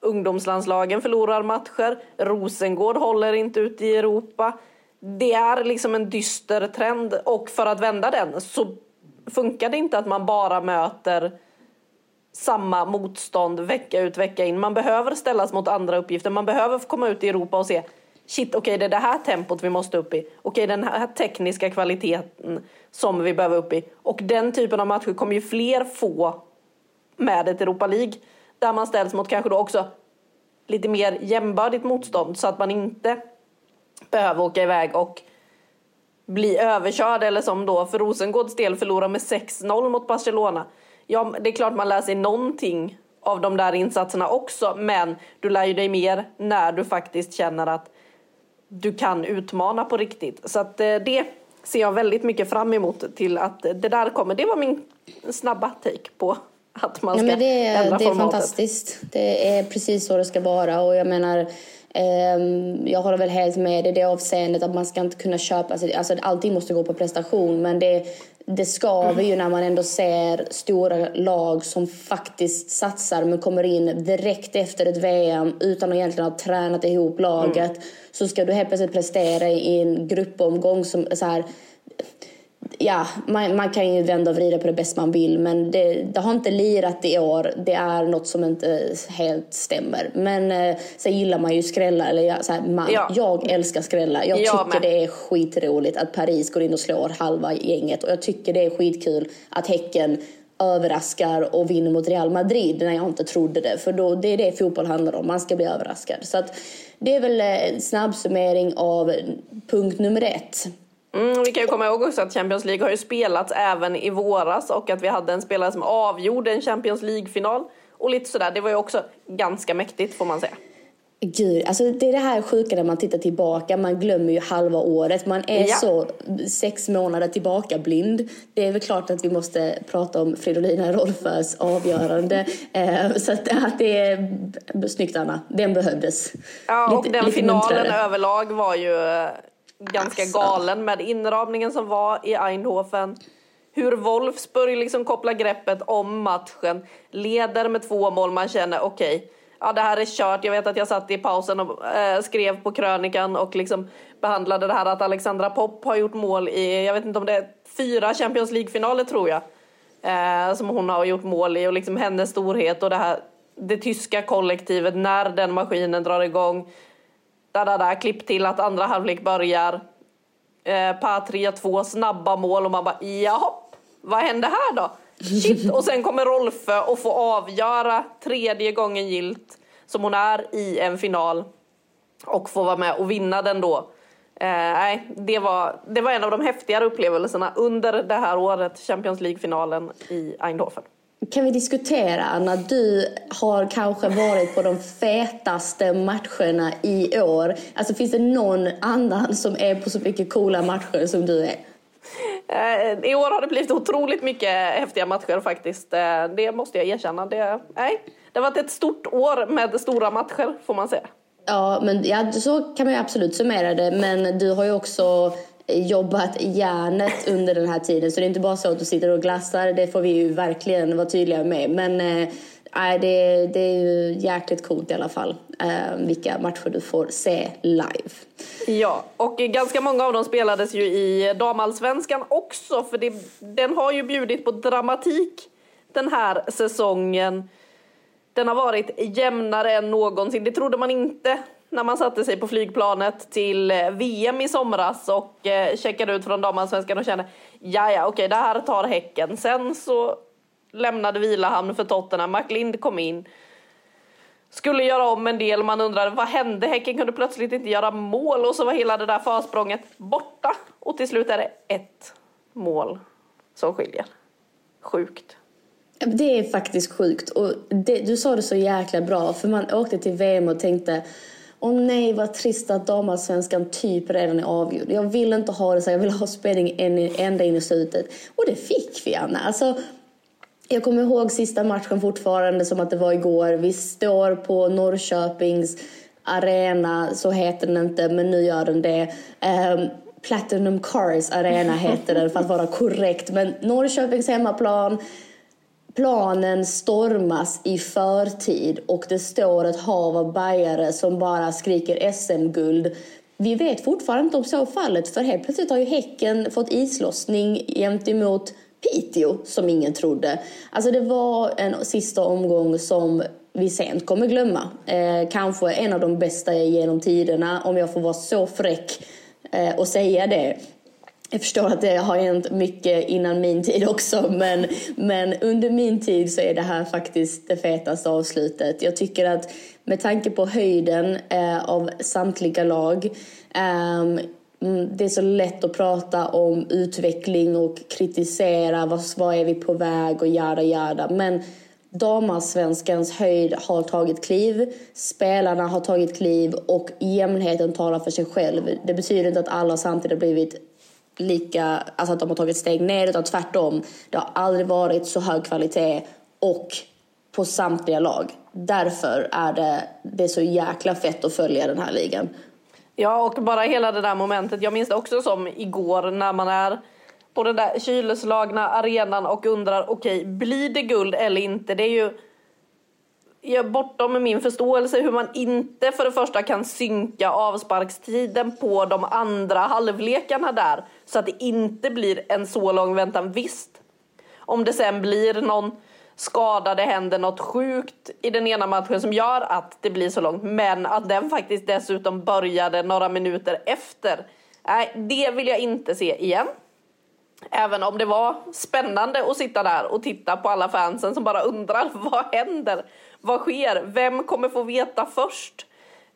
Ungdomslandslagen förlorar matcher. Rosengård håller inte ut i Europa. Det är liksom en dyster trend och för att vända den så funkar det inte att man bara möter samma motstånd vecka ut vecka in. Man behöver ställas mot andra uppgifter. Man behöver komma ut i Europa och se shit, okej okay, det är det här tempot vi måste upp i. Okej, okay, den här tekniska kvaliteten som vi behöver upp i. Och den typen av matcher kommer ju fler få med ett Europa League. Där man ställs mot kanske då också lite mer jämbördigt motstånd så att man inte behöver åka iväg och bli överkörd eller som då för Rosengårds del förlora med 6-0 mot Barcelona. Ja, det är klart man lär sig någonting av de där insatserna också men du lär ju dig mer när du faktiskt känner att du kan utmana på riktigt. Så att eh, det ser jag väldigt mycket fram emot till att det där kommer. Det var min snabba take på att man ska ja, men det, ändra Det är fantastiskt. Det är precis så det ska vara och jag menar jag håller väl helt med i det avseendet att man ska inte kunna köpa sig, alltså allting måste gå på prestation men det, det skaver ju när man ändå ser stora lag som faktiskt satsar men kommer in direkt efter ett VM utan att egentligen ha tränat ihop laget. Mm. Så ska du helt plötsligt prestera i en gruppomgång som så här, ja, man, man, kan ju vända och vrida på det bäst man vill men det, det, har inte lirat i år. Det är något som inte helt stämmer. Men eh, sen gillar man ju skrälla. Eller, så här, man, ja. Jag älskar skrälla. Jag, jag tycker med. det är skitroligt att Paris går in och slår halva gänget. Och jag tycker det är skitkul att Häcken överraskar och vinner mot Real Madrid när jag inte trodde det. För då, det är det fotboll handlar om, man ska bli överraskad. Så att, det är väl en snabbsummering av punkt nummer ett. Mm, vi kan ju komma ihåg också att Champions League har ju spelats även i våras och att vi hade en spelare som avgjorde en Champions League-final och lite sådär. Det var ju också ganska mäktigt får man säga. Gud, alltså det är det här sjuka när man tittar tillbaka. Man glömmer ju halva året. Man är ja. så sex månader tillbaka blind. Det är väl klart att vi måste prata om Fridolina Rolfös avgörande. Eh, så att, att det är snyggt Anna, den behövdes. Ja, och lite, den lite finalen muntrare. överlag var ju eh, ganska alltså. galen med inramningen som var i Eindhoven. Hur Wolfsburg liksom kopplar greppet om matchen, leder med två mål, man känner okej okay, ja, det här är kört. Jag vet att jag satt i pausen och eh, skrev på krönikan och liksom behandlade det här att Alexandra Popp har gjort mål i, jag vet inte om det är fyra Champions League-finaler tror jag. Eh, som hon har gjort mål i och liksom hennes storhet och det här det tyska kollektivet när den maskinen drar igång. Da, da, da, klipp till att andra halvlek börjar. Eh, Patria 3-2 snabba mål och man bara jahopp, vad hände här då? Shit! Och sen kommer Rolfö och får avgöra tredje gången gilt som hon är i en final och får vara med och vinna den då. Eh, det var, det var en av de häftigare upplevelserna under det här året, Champions League-finalen i Eindhoven. Kan vi diskutera, Anna, du har kanske varit på de fetaste matcherna i år. Alltså finns det någon annan som är på så mycket coola matcher som du är? Eh, I år har det blivit otroligt mycket häftiga matcher faktiskt. Eh, det måste jag erkänna. Det, nej, det har varit ett stort år med stora matcher får man säga. Ja, men ja, så kan man ju absolut summera det. Men du har ju också jobbat järnet under den här tiden. Så det är inte bara så att du sitter och glassar. Det får vi ju verkligen vara tydliga med. Men äh, det, det är ju jäkligt coolt i alla fall. äh, vilka matcher du får se live. Ja, och ganska många av dem spelades ju i damallsvenskan också. För det, den har ju bjudit på dramatik den här säsongen. Den har varit jämnare än någonsin. Det trodde man inte när man satte sig på flygplanet till eh, VM i somras och eh, checkade ut från damallsvenskan och kände ja, ja, okej, det här tar Häcken. Sen så lämnade Vilahamn för Tottenham, McLind kom in skulle göra om en del. Man undrade vad hände? Häcken kunde plötsligt inte göra mål och så var hela det där försprånget borta. Och till slut är det ett mål som skiljer. Sjukt. Det är faktiskt sjukt. Och det, du sa det så jäkla bra. För man åkte till VM och tänkte Åh nej, vad trist att damallsvenskan typ redan är avgjord. Jag vill inte ha det så, jag vill ha spänning ända in i slutet. Och det fick vi, Anna. Alltså, jag kommer ihåg sista matchen fortfarande som att det var igår. Vi står på Norrköpings arena, så heter den inte, men nu gör den det. Um, Platinum Cars Arena heter den för att vara korrekt. Men Norrköpings hemmaplan. Planen stormas i förtid och det står ett hav av bajare som bara skriker SM-guld. Vi vet fortfarande inte om så fallet för helt plötsligt har ju Häcken fått islossning gentemot Piteå som ingen trodde. Alltså det var en sista omgång som vi sent kommer glömma. Eh, kanske en av de bästa genom tiderna om jag får vara så fräck eh, och säga det. Jag förstår att det har hänt mycket innan min tid också men, men under min tid så är det här faktiskt det fetaste avslutet. Jag tycker att med tanke på höjden eh, av samtliga lag eh, det är så lätt att prata om utveckling och kritisera vad, vad är vi på väg och jada jada. Men damallsvenskans höjd har tagit kliv, spelarna har tagit kliv och jämnheten talar för sig själv. Det betyder inte att alla samtidigt har blivit lika, alltså att de har tagit steg ner utan tvärtom. Det har aldrig varit så hög kvalitet och på samtliga lag. Därför är det, det är så jäkla fett att följa den här ligan. Ja, och bara hela det där momentet. Jag minns det också som igår när man är på den där kylslagna arenan och undrar okej, okay, blir det guld eller inte? Det är ju bortom min förståelse hur man inte för det första kan synka avsparkstiden på de andra halvlekarna där så att det inte blir en så lång väntan. Visst, om det sen blir någon skada, det händer något sjukt i den ena matchen som gör att det blir så långt. Men att den faktiskt dessutom började några minuter efter. Nej, det vill jag inte se igen. Även om det var spännande att sitta där och titta på alla fansen som bara undrar vad händer? Vad sker? Vem kommer få veta först?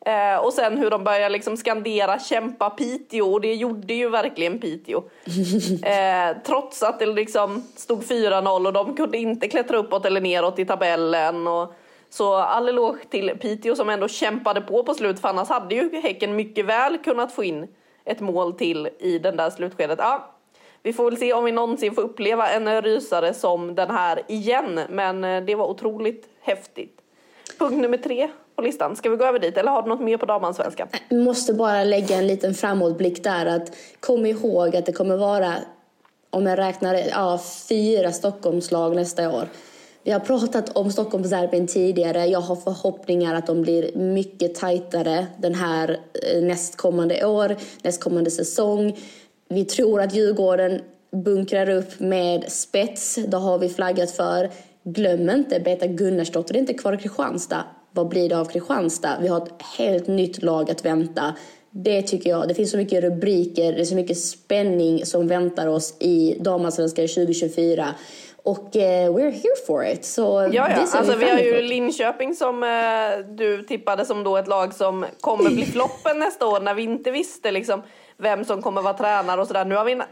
Eh, och sen hur de börjar liksom skandera kämpa Piteå och det gjorde ju verkligen Piteå. Eh, trots att det liksom stod 4-0 och de kunde inte klättra uppåt eller neråt i tabellen. Och Så all eloge till Piteå som ändå kämpade på på slut för annars hade ju Häcken mycket väl kunnat få in ett mål till i den där slutskedet. Ja, vi får väl se om vi någonsin får uppleva en rysare som den här igen, men eh, det var otroligt häftigt. Punkt nummer tre på listan. Ska vi gå över dit eller har du något mer på damallsvenskan? Äh, måste bara lägga en liten framåtblick där. Att kom ihåg att det kommer vara, om jag räknar ja, fyra Stockholmslag nästa år. Vi har pratat om Stockholmsderbyn tidigare. Jag har förhoppningar att de blir mycket tajtare den här eh, nästkommande år, nästkommande säsong. Vi tror att Djurgården bunkrar upp med spets. Det har vi flaggat för. Glöm inte Beta Gunnarsdotter, det är inte kvar i Kristianstad. Vad blir det av Kristianstad? Vi har ett helt nytt lag att vänta. Det tycker jag. Det finns så mycket rubriker, det är så mycket spänning som väntar oss i damallsvenskan 2024. Och eh, we're here for it. Så ja, ja. Alltså, vi, vi har ju Linköping som eh, du tippade som då ett lag som kommer bli floppen nästa år när vi inte visste liksom, vem som kommer vara tränare och sådär. Nu har vi en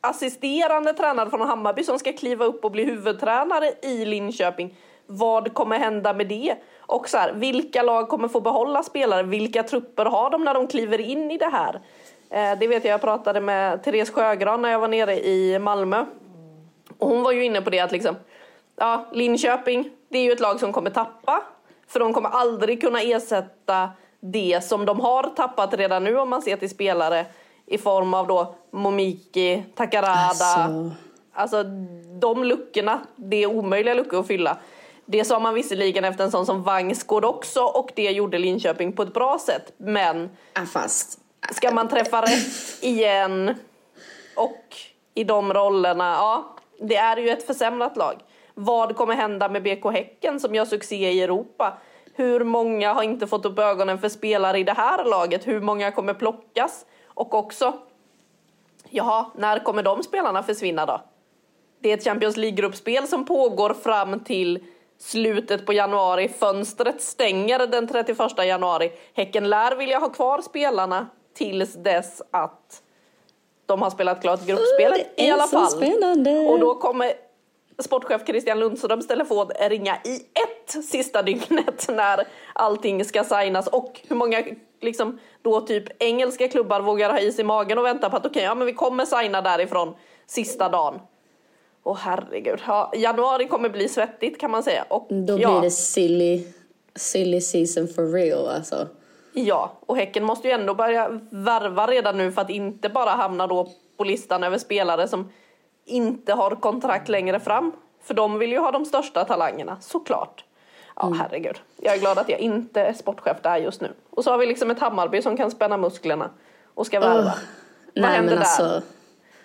assisterande tränare från Hammarby som ska kliva upp och bli huvudtränare i Linköping. Vad kommer hända med det? Och så här, vilka lag kommer få behålla spelare? Vilka trupper har de när de kliver in i det här? Eh, det vet jag, jag pratade med Therese Sjögran när jag var nere i Malmö. Och hon var ju inne på det att liksom, ja, Linköping, det är ju ett lag som kommer tappa. För de kommer aldrig kunna ersätta det som de har tappat redan nu om man ser till spelare i form av då Momiki, Takarada. Alltså. alltså de luckorna, det är omöjliga luckor att fylla. Det sa man visserligen efter en sån som Vangsgård också och det gjorde Linköping på ett bra sätt. Men fast. ska man träffa rätt igen och i de rollerna, ja, det är ju ett försämrat lag. Vad kommer hända med BK Häcken som gör succé i Europa? Hur många har inte fått upp ögonen för spelare i det här laget? Hur många kommer plockas? Och också, jaha, när kommer de spelarna försvinna då? Det är ett Champions League-gruppspel som pågår fram till slutet på januari. Fönstret stänger den 31 januari. Häcken lär vilja ha kvar spelarna tills dess att de har spelat klart gruppspelet oh, i alla fall. Spännande. Och då kommer sportchef Christian Lundströms telefon ringa i ett sista dygnet när allting ska signas och hur många liksom då typ engelska klubbar vågar ha is i magen och vänta på att okej, okay, ja men vi kommer signa därifrån sista dagen. Åh herregud, ja, januari kommer bli svettigt kan man säga. Och, Då ja, blir det silly, silly season for real alltså. Ja, och Häcken måste ju ändå börja värva redan nu för att inte bara hamna då på listan över spelare som inte har kontrakt längre fram. För de vill ju ha de största talangerna, såklart. Ja, mm. herregud. Jag är glad att jag inte är sportchef där just nu. Och så har vi liksom ett Hammarby som kan spänna musklerna och ska värva. Uh, Vad nej, händer där? Alltså...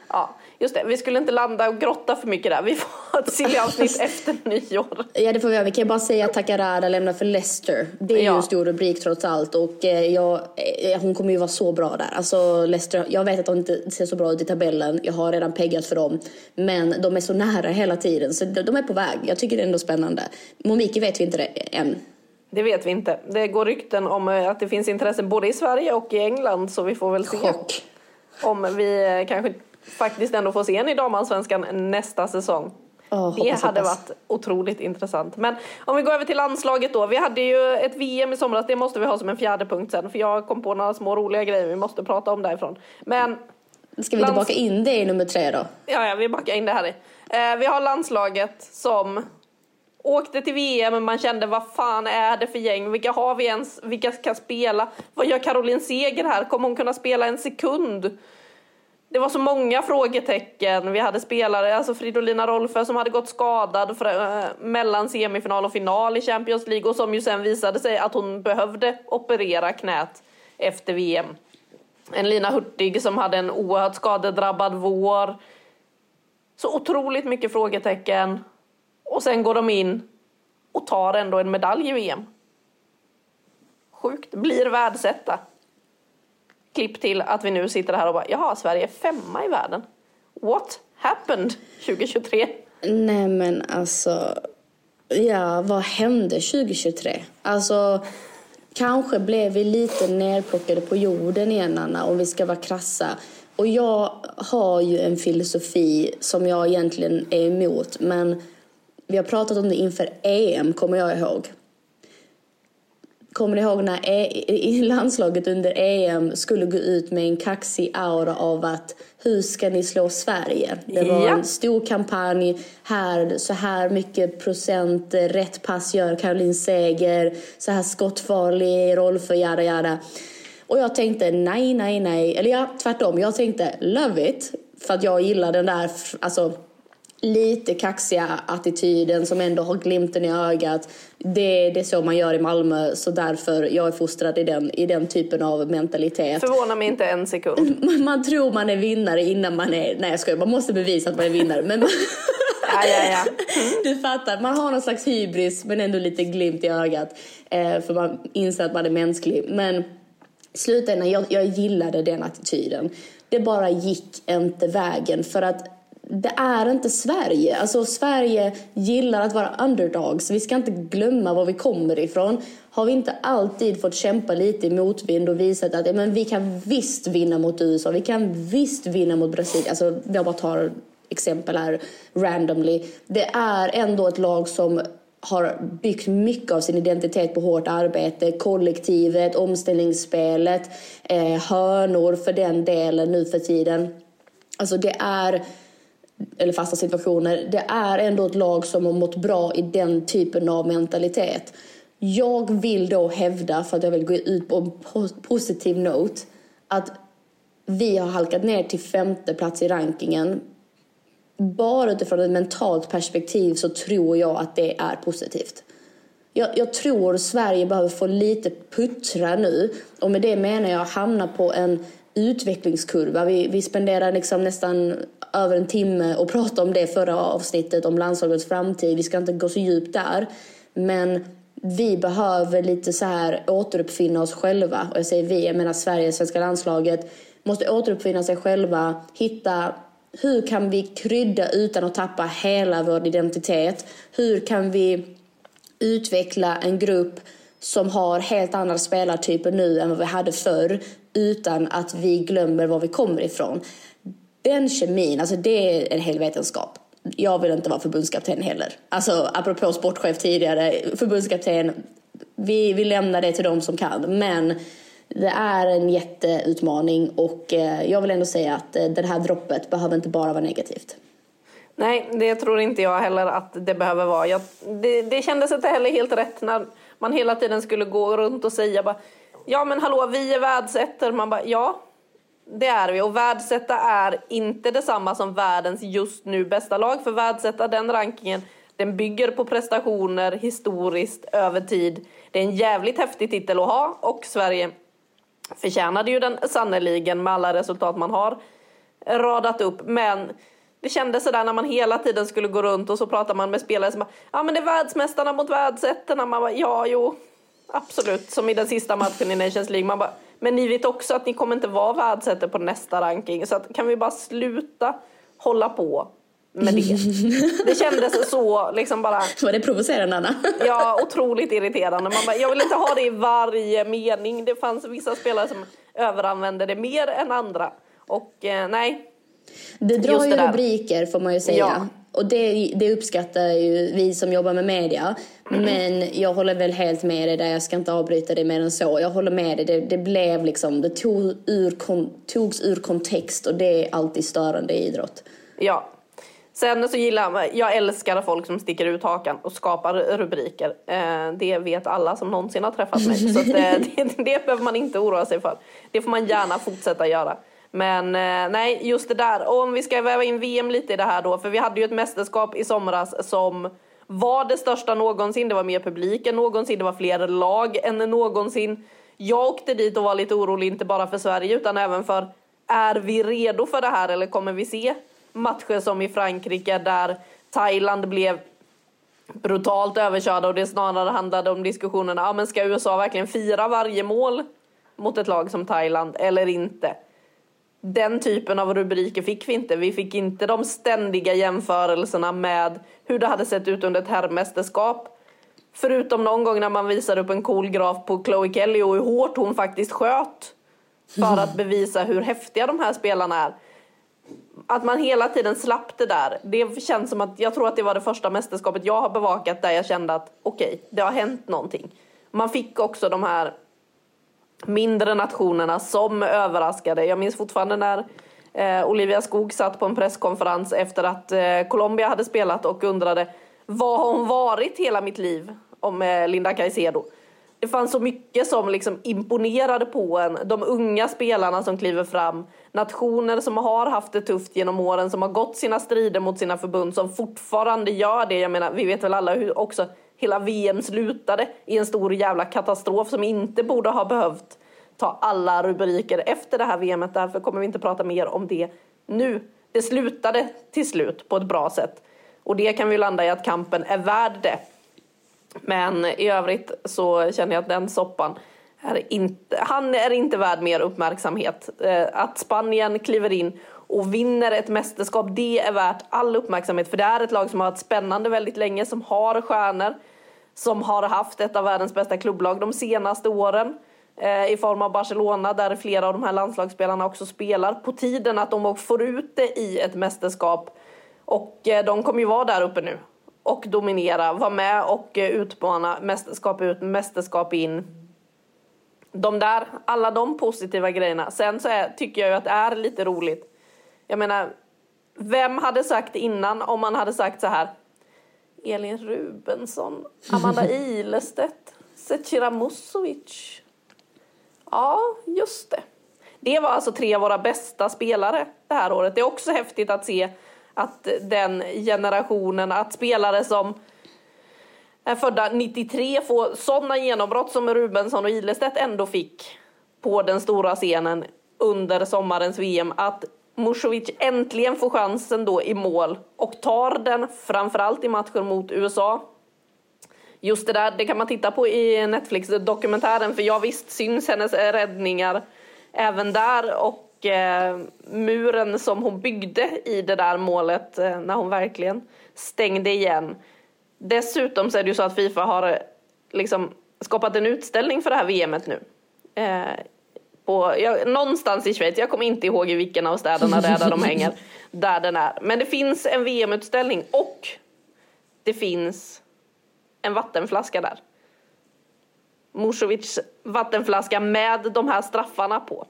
Ja, Just det, vi skulle inte landa och grotta för mycket där. Vi får ett silly avsnitt efter nyår. Ja, det får vi göra. Vi kan bara säga att Takarada lämnar för Leicester. Det är ja. ju en stor rubrik trots allt. Och eh, jag, eh, hon kommer ju vara så bra där. Alltså Leicester, jag vet att de inte ser så bra ut i tabellen. Jag har redan peggat för dem. Men de är så nära hela tiden. Så de är på väg. Jag tycker det är ändå spännande. Momiki vet vi inte det än. Det vet vi inte. Det går rykten om eh, att det finns intresse både i Sverige och i England. Så vi får väl se. Chock. Om vi kanske faktiskt ändå få se en i damallsvenskan nästa säsong. Oh, det hade varit otroligt intressant. Men om vi går över till landslaget då. Vi hade ju ett VM i somras, det måste vi ha som en fjärde punkt sen. För jag kom på några små roliga grejer vi måste prata om därifrån. Men... Ska vi inte baka in det i nummer tre då? Ja, ja vi bakar in det här i. Eh, vi har landslaget som åkte till VM, man kände vad fan är det för gäng? Vilka har vi ens? Vilka kan spela? Vad gör Caroline Seger här? Kommer hon kunna spela en sekund? Det var så många frågetecken. Vi hade spelare, alltså Fridolina Rolfö som hade gått skadad för, äh, mellan semifinal och final i Champions League och som ju sen visade sig att hon behövde operera knät efter VM. En Lina Hurtig som hade en oerhört skadedrabbad vår. Så otroligt mycket frågetecken. Och sen går de in och tar ändå en medalj i VM. Sjukt. Blir världsetta klipp till att vi nu sitter här och bara, jaha, Sverige är femma i världen. What happened 2023? Nej men alltså, ja vad hände 2023? Alltså, kanske blev vi lite nerplockade på jorden igen Anna, om vi ska vara krassa. Och jag har ju en filosofi som jag egentligen är emot, men vi har pratat om det inför EM, kommer jag ihåg. Kommer ni ihåg när e landslaget under EM skulle gå ut med en kaxig aura av att hur ska ni slå Sverige? Det var ja. en stor kampanj. Här, så här mycket procent rätt pass gör Caroline Seger. Så här skottfarlig roll för jada jada. Och jag tänkte nej, nej, nej. Eller ja, tvärtom. Jag tänkte love it. För att jag gillar den där, alltså lite kaxiga attityden som ändå har glimten i ögat. Det, det är så man gör i Malmö, så därför jag är fostrad i den, i den typen av mentalitet. Förvånar mig inte en sekund. Man, man tror man är vinnare innan man är... Nej jag skojar, man måste bevisa att man är vinnare. Men man, ja, ja, ja. Du fattar, man har någon slags hybris men ändå lite glimt i ögat. Eh, för man inser att man är mänsklig. Men slutändan, jag, jag gillade den attityden. Det bara gick inte vägen för att det är inte Sverige. Alltså Sverige gillar att vara underdogs. Vi ska inte glömma var vi kommer ifrån. Har vi inte alltid fått kämpa lite i motvind och visat att men vi kan visst vinna mot USA, vi kan visst vinna mot Brasilien. Alltså, jag bara tar exempel här randomly. Det är ändå ett lag som har byggt mycket av sin identitet på hårt arbete. Kollektivet, omställningsspelet, eh, hörnor för den delen nu för tiden. Alltså det är eller fasta situationer. Det är ändå ett lag som har mått bra i den typen av mentalitet. Jag vill då hävda, för att jag vill gå ut på en positiv note, att vi har halkat ner till femte plats i rankingen. Bara utifrån ett mentalt perspektiv så tror jag att det är positivt. Jag, jag tror Sverige behöver få lite puttra nu. Och med det menar jag hamna på en utvecklingskurva. Vi, vi spenderar liksom nästan över en timme och pratade om det förra avsnittet om landslagets framtid. Vi ska inte gå så djupt där. Men vi behöver lite så här återuppfinna oss själva. Och jag säger vi, jag menar Sverige, svenska landslaget. Måste återuppfinna sig själva, hitta hur kan vi krydda utan att tappa hela vår identitet? Hur kan vi utveckla en grupp som har helt andra spelartyper nu än vad vi hade förr utan att vi glömmer var vi kommer ifrån. Den kemin, alltså det är en hel vetenskap. Jag vill inte vara förbundskapten heller. Alltså apropå sportchef tidigare, förbundskapten, vi, vi lämnar det till de som kan. Men det är en jätteutmaning och eh, jag vill ändå säga att eh, det här droppet behöver inte bara vara negativt. Nej, det tror inte jag heller att det behöver vara. Jag, det, det kändes inte heller helt rätt när man hela tiden skulle gå runt och säga bara Ja men hallå, vi är världsettor. Man bara ja, det är vi. Och världsetta är inte detsamma som världens just nu bästa lag. För världsetta, den rankingen, den bygger på prestationer historiskt över tid. Det är en jävligt häftig titel att ha och Sverige förtjänade ju den sannoliken med alla resultat man har radat upp. Men det kändes sådär när man hela tiden skulle gå runt och så pratar man med spelare som bara, ja men det är världsmästarna mot världsettorna. Man bara, ja jo, absolut. Som i den sista matchen i Nations League. Man bara, men ni vet också att ni kommer inte vara världsettor på nästa ranking. Så att, kan vi bara sluta hålla på med det. Det kändes så liksom bara... Var det provocerande Anna? Ja, otroligt irriterande. Man bara, jag vill inte ha det i varje mening. Det fanns vissa spelare som överanvände det mer än andra. Och eh, nej, det drar ju rubriker får man ju säga. Ja. Och det, det uppskattar ju vi som jobbar med media. Mm. Men jag håller väl helt med dig där, jag ska inte avbryta det mer än så. Jag håller med dig, det, det blev liksom, det tog ur, togs ur kontext och det är alltid störande i idrott. Ja. Sen så gillar jag, jag älskar folk som sticker ut hakan och skapar rubriker. Eh, det vet alla som någonsin har träffat mig. Så det, det, det behöver man inte oroa sig för. Det får man gärna fortsätta göra. Men eh, nej, just det där. Och om vi ska väva in VM lite i det här då. För vi hade ju ett mästerskap i somras som var det största någonsin. Det var mer publik än någonsin. Det var fler lag än någonsin. Jag åkte dit och var lite orolig, inte bara för Sverige utan även för är vi redo för det här eller kommer vi se matcher som i Frankrike där Thailand blev brutalt överkörda och det snarare handlade om diskussionerna, ja men ska USA verkligen fira varje mål mot ett lag som Thailand eller inte? Den typen av rubriker fick vi inte. Vi fick inte de ständiga jämförelserna med hur det hade sett ut under ett herrmästerskap. Förutom någon gång när man visade upp en cool graf på Chloe Kelly och hur hårt hon faktiskt sköt. För att bevisa hur häftiga de här spelarna är. Att man hela tiden slapp det där. Det känns som att jag tror att det var det första mästerskapet jag har bevakat där jag kände att okej, okay, det har hänt någonting. Man fick också de här mindre nationerna som överraskade. Jag minns fortfarande när eh, Olivia Skog satt på en presskonferens efter att eh, Colombia hade spelat och undrade vad har hon varit hela mitt liv om eh, Linda Caicedo? Det fanns så mycket som liksom imponerade på en. De unga spelarna som kliver fram. Nationer som har haft det tufft genom åren, som har gått sina strider mot sina förbund, som fortfarande gör det. Jag menar, vi vet väl alla hur också hela VM slutade i en stor jävla katastrof som inte borde ha behövt ta alla rubriker efter det här VMet. Därför kommer vi inte prata mer om det nu. Det slutade till slut på ett bra sätt. Och det kan vi landa i att kampen är värd det. Men i övrigt så känner jag att den soppan är inte, han är inte värd mer uppmärksamhet. Eh, att Spanien kliver in och vinner ett mästerskap, det är värt all uppmärksamhet. För det är ett lag som har varit spännande väldigt länge, som har stjärnor, som har haft ett av världens bästa klubblag de senaste åren eh, i form av Barcelona där flera av de här landslagsspelarna också spelar. På tiden att de får ut det i ett mästerskap. Och eh, de kommer ju vara där uppe nu och dominera, vara med och eh, utmana mästerskap ut, mästerskap in. De där, alla de positiva grejerna. Sen så är, tycker jag ju att det är lite roligt. Jag menar, vem hade sagt innan om man hade sagt så här Elin Rubensson, Amanda Ilestedt, Zecira Musovic. Ja, just det. Det var alltså tre av våra bästa spelare det här året. Det är också häftigt att se att den generationen, att spelare som är födda 93 får sådana genombrott som Rubensson och Ilestedt ändå fick på den stora scenen under sommarens VM. Att Musovic äntligen får chansen då i mål och tar den framförallt i matchen mot USA. Just det där, det kan man titta på i Netflix-dokumentären för jag visst syns hennes räddningar även där och eh, muren som hon byggde i det där målet eh, när hon verkligen stängde igen. Dessutom så är det ju så att Fifa har eh, liksom skapat en utställning för det här VMet nu. Eh, på, jag, någonstans i Schweiz, jag kommer inte ihåg i vilken av städerna det är där de hänger, där den är. Men det finns en VM-utställning och det finns en vattenflaska där. Musovics vattenflaska med de här straffarna på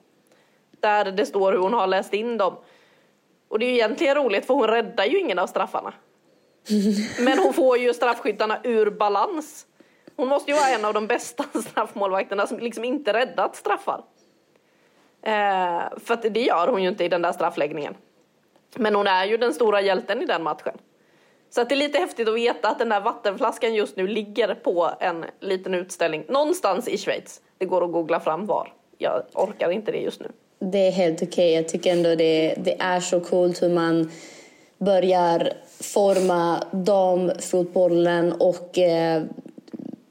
där det står hur hon har läst in dem. Och det är ju egentligen roligt för hon räddar ju ingen av straffarna. Men hon får ju straffskyttarna ur balans. Hon måste ju vara en av de bästa straffmålvakterna som liksom inte räddat straffar. Eh, för att det gör hon ju inte i den där straffläggningen. Men hon är ju den stora hjälten i den matchen. Så att det är lite häftigt att veta att den där vattenflaskan just nu ligger på en liten utställning någonstans i Schweiz. Det går att googla fram var. Jag orkar inte det just nu det är helt okej. Okay. Jag tycker ändå det, det är så coolt hur man börjar forma damfotbollen och eh,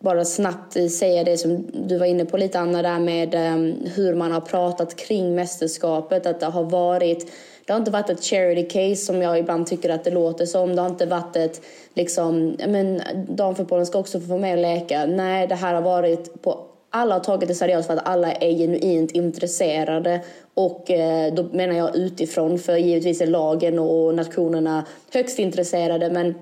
bara snabbt säga det som du var inne på lite Anna där med ehm, hur man har pratat kring mästerskapet. Att det har varit det har inte varit ett charity case som jag ibland tycker att det låter som. Det har inte varit ett liksom, men damfotbollen ska också få vara med och leka. Nej, det här har varit på alla har tagit det seriöst för att alla är genuint intresserade. Och eh, då menar jag utifrån, för givetvis är lagen och nationerna högst intresserade. Men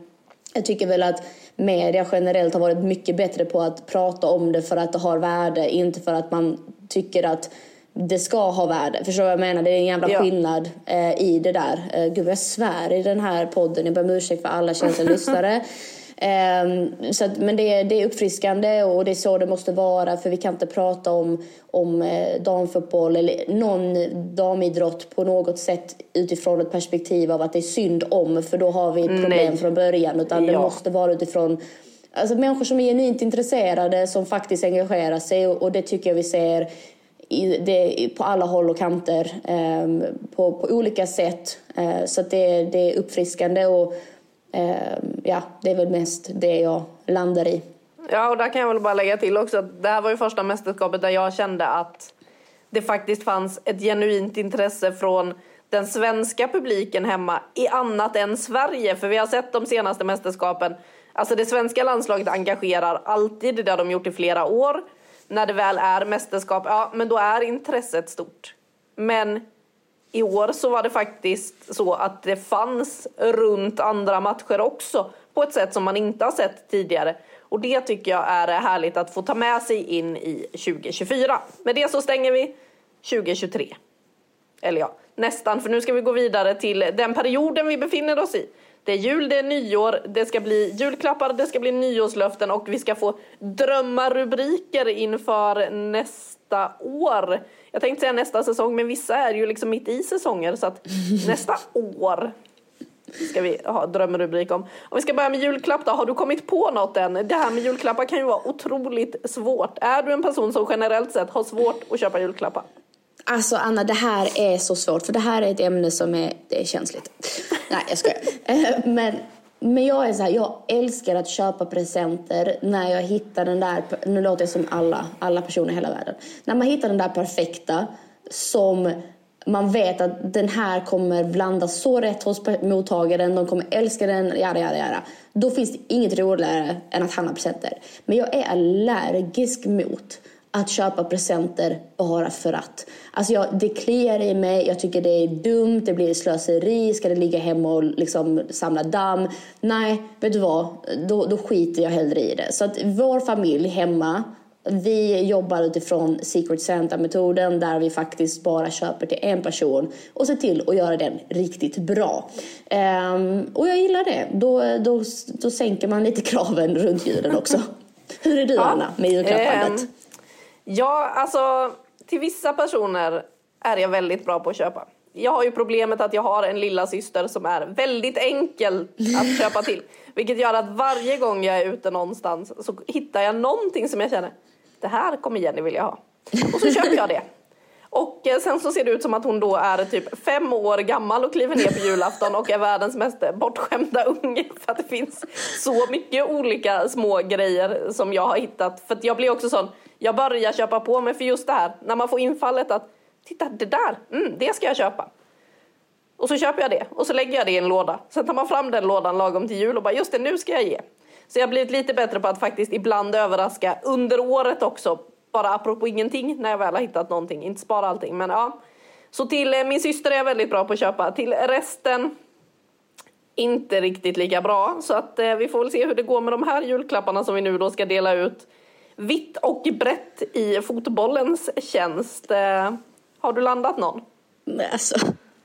jag tycker väl att media generellt har varit mycket bättre på att prata om det för att det har värde, inte för att man tycker att det ska ha värde. Förstår du vad jag menar? Det är en jävla ja. skillnad eh, i det där. Eh, gud, jag svär i den här podden. Jag ber om ursäkt för alla känsliga lyssnare. Um, så att, men det, det är uppfriskande och det är så det måste vara för vi kan inte prata om, om eh, damfotboll eller någon damidrott på något sätt utifrån ett perspektiv av att det är synd om för då har vi ett problem Nej. från början utan ja. det måste vara utifrån alltså, människor som är genuint intresserade som faktiskt engagerar sig och, och det tycker jag vi ser i, det, på alla håll och kanter um, på, på olika sätt. Uh, så det, det är uppfriskande och Ehm, Ehm, ja, det är väl mest det jag landar i. Ja, och där kan jag väl bara lägga till också att det här var ju första mästerskapet där jag kände att det faktiskt fanns ett genuint intresse från den svenska publiken hemma i annat än Sverige. För vi har sett de senaste mästerskapen, alltså det svenska landslaget engagerar alltid, det har de gjort i flera år. När det väl är mästerskap, ja men då är intresset stort. Men i år så var det faktiskt så att det fanns runt andra matcher också på ett sätt som man inte har sett tidigare. Och det tycker jag är härligt att få ta med sig in i 2024. Med det så stänger vi 2023. Eller ja, nästan, för nu ska vi gå vidare till den perioden vi befinner oss i. Det är jul, det är nyår, det ska bli julklappar, det ska bli nyårslöften och vi ska få drömmarrubriker inför nästa år. Jag tänkte säga nästa säsong, men vissa är ju liksom mitt i säsonger så att nästa år ska vi ha drömrubrik om. Om vi ska börja med julklapp då, har du kommit på något än? Det här med julklappar kan ju vara otroligt svårt. Är du en person som generellt sett har svårt att köpa julklappar? Alltså Anna, det här är så svårt för det här är ett ämne som är, det är känsligt. Nej, jag skojar. Eh, men, men jag är så här, jag älskar att köpa presenter när jag hittar den där, nu låter jag som alla, alla personer i hela världen. När man hittar den där perfekta som man vet att den här kommer blandas så rätt hos mottagaren, de kommer älska den, jada, jada, jada. Då finns det inget roligare än att handla presenter. Men jag är allergisk mot att köpa presenter bara för att. Alltså jag, det kliar i mig, jag tycker det är dumt, det blir slöseri, ska det ligga hemma och liksom samla damm? Nej, vet du vad? Då, då skiter jag hellre i det. Så att vår familj hemma, vi jobbar utifrån Secret Santa-metoden där vi faktiskt bara köper till en person och ser till att göra den riktigt bra. Um, och jag gillar det. Då, då, då sänker man lite kraven runt julen också. Hur är du ja. Anna med julklappandet? Um, ja, alltså till vissa personer är jag väldigt bra på att köpa. Jag har ju problemet att jag har en lilla syster som är väldigt enkel att köpa till. Vilket gör att varje gång jag är ute någonstans så hittar jag någonting som jag känner det här kommer Jenny vilja ha. Och så köper jag det. Och eh, sen så ser det ut som att hon då är typ fem år gammal och kliver ner på julafton och är världens mest bortskämda unge. För att det finns så mycket olika små grejer som jag har hittat. För jag blir också sån, jag börjar köpa på mig för just det här. När man får infallet att, titta det där, mm, det ska jag köpa. Och så köper jag det och så lägger jag det i en låda. Sen tar man fram den lådan lagom till jul och bara, just det, nu ska jag ge. Så jag har blivit lite bättre på att faktiskt ibland överraska under året också. Bara apropå ingenting när jag väl har hittat någonting. Inte spara allting men ja. Så till eh, min syster är jag väldigt bra på att köpa. Till resten inte riktigt lika bra. Så att eh, vi får väl se hur det går med de här julklapparna som vi nu då ska dela ut vitt och brett i fotbollens tjänst. Eh, har du landat någon? Nej, alltså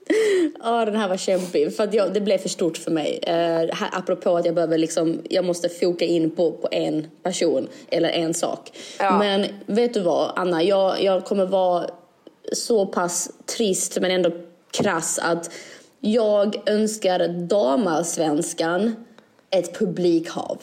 Ja, den här var kämpig. För jag, det blev för stort för mig. Här, apropå att jag behöver liksom, jag måste foka in på, på en person eller en sak. Ja. Men vet du vad, Anna? Jag, jag kommer vara så pass trist men ändå krass att jag önskar damallsvenskan ett publikhav.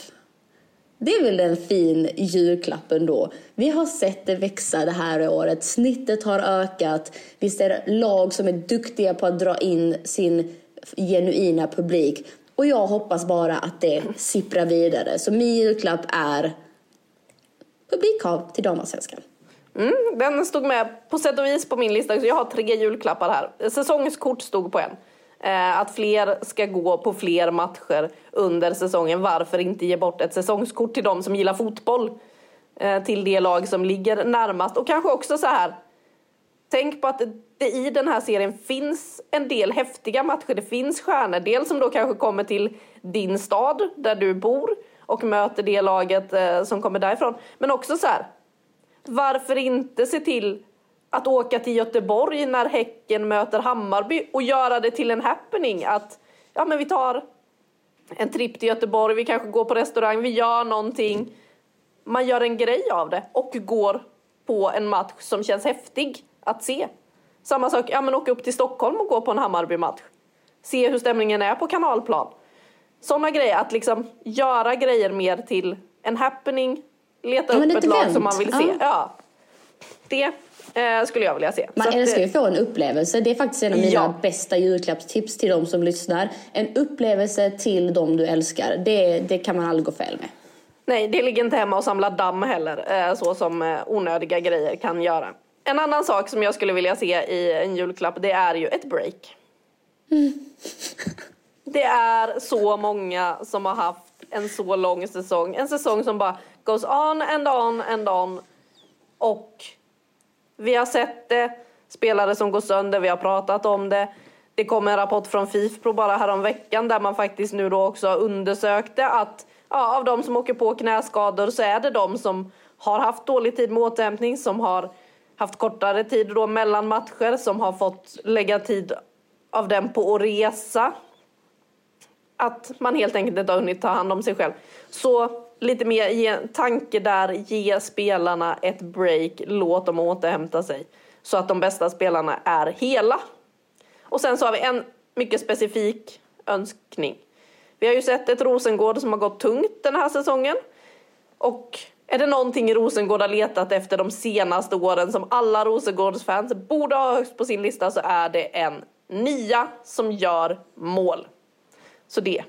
Det är väl en fin julklapp ändå. Vi har sett det växa det här året. Snittet har ökat. Vi ser lag som är duktiga på att dra in sin genuina publik. Och jag hoppas bara att det sipprar vidare. Så min julklapp är publikhav till damallsvenskan. Mm, den stod med på sätt och vis på min lista. Så jag har tre julklappar här. Säsongskort stod på en. Eh, att fler ska gå på fler matcher under säsongen. Varför inte ge bort ett säsongskort till de som gillar fotboll? Eh, till det lag som ligger närmast. Och kanske också så här. Tänk på att det i den här serien finns en del häftiga matcher. Det finns stjärnor. Dels som då kanske kommer till din stad där du bor och möter det laget eh, som kommer därifrån. Men också så här. Varför inte se till att åka till Göteborg när Häcken möter Hammarby och göra det till en happening. Att ja, men vi tar en tripp till Göteborg, vi kanske går på restaurang, vi gör någonting. Man gör en grej av det och går på en match som känns häftig att se. Samma sak, ja men åka upp till Stockholm och gå på en Hammarby-match. Se hur stämningen är på kanalplan. Sådana grejer, att liksom göra grejer mer till en happening, leta ja, upp ett lag som man vill se. Ja. ja. Det Eh, skulle jag vilja se. Man så älskar ju att få en upplevelse. Det är faktiskt en av mina ja. bästa julklappstips till de som lyssnar. En upplevelse till de du älskar. Det, det kan man aldrig gå fel med. Nej, det ligger inte hemma och samla damm heller. Eh, så som eh, onödiga grejer kan göra. En annan sak som jag skulle vilja se i en julklapp det är ju ett break. Mm. det är så många som har haft en så lång säsong. En säsong som bara goes on and on and on. Och vi har sett det, spelare som går sönder, vi har pratat om det. Det kom en rapport från Fifpro bara häromveckan där man faktiskt nu då också undersökte att ja, av de som åker på knäskador så är det de som har haft dålig tid med återhämtning, som har haft kortare tid då mellan matcher, som har fått lägga tid av den på att resa. Att man helt enkelt inte har hunnit ta hand om sig själv. Så lite mer ge, tanke där, ge spelarna ett break, låt dem återhämta sig. Så att de bästa spelarna är hela. Och sen så har vi en mycket specifik önskning. Vi har ju sett ett Rosengård som har gått tungt den här säsongen. Och är det någonting Rosengård har letat efter de senaste åren som alla Rosengårdsfans borde ha högst på sin lista så är det en nia som gör mål. Så det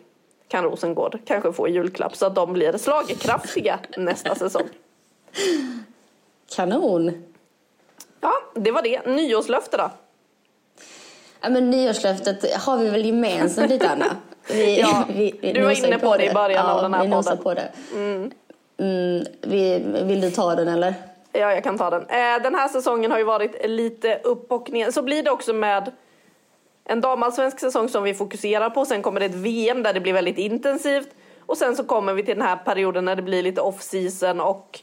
kan Rosengård kanske få i julklapp så att de blir slagkraftiga nästa säsong. Kanon! Ja, det var det. Nyårslöfte då? Ja, men nyårslöftet har vi väl gemensamt lite, Anna? Vi, ja, vi, vi du var inne på, på det i början ja, av den här vi podden. på det. Mm. Mm, vi, vill du ta den eller? Ja, jag kan ta den. Eh, den här säsongen har ju varit lite upp och ner. Så blir det också med en damallsvensk säsong som vi fokuserar på. Sen kommer det ett VM där det blir väldigt intensivt. Och sen så kommer vi till den här perioden när det blir lite off-season och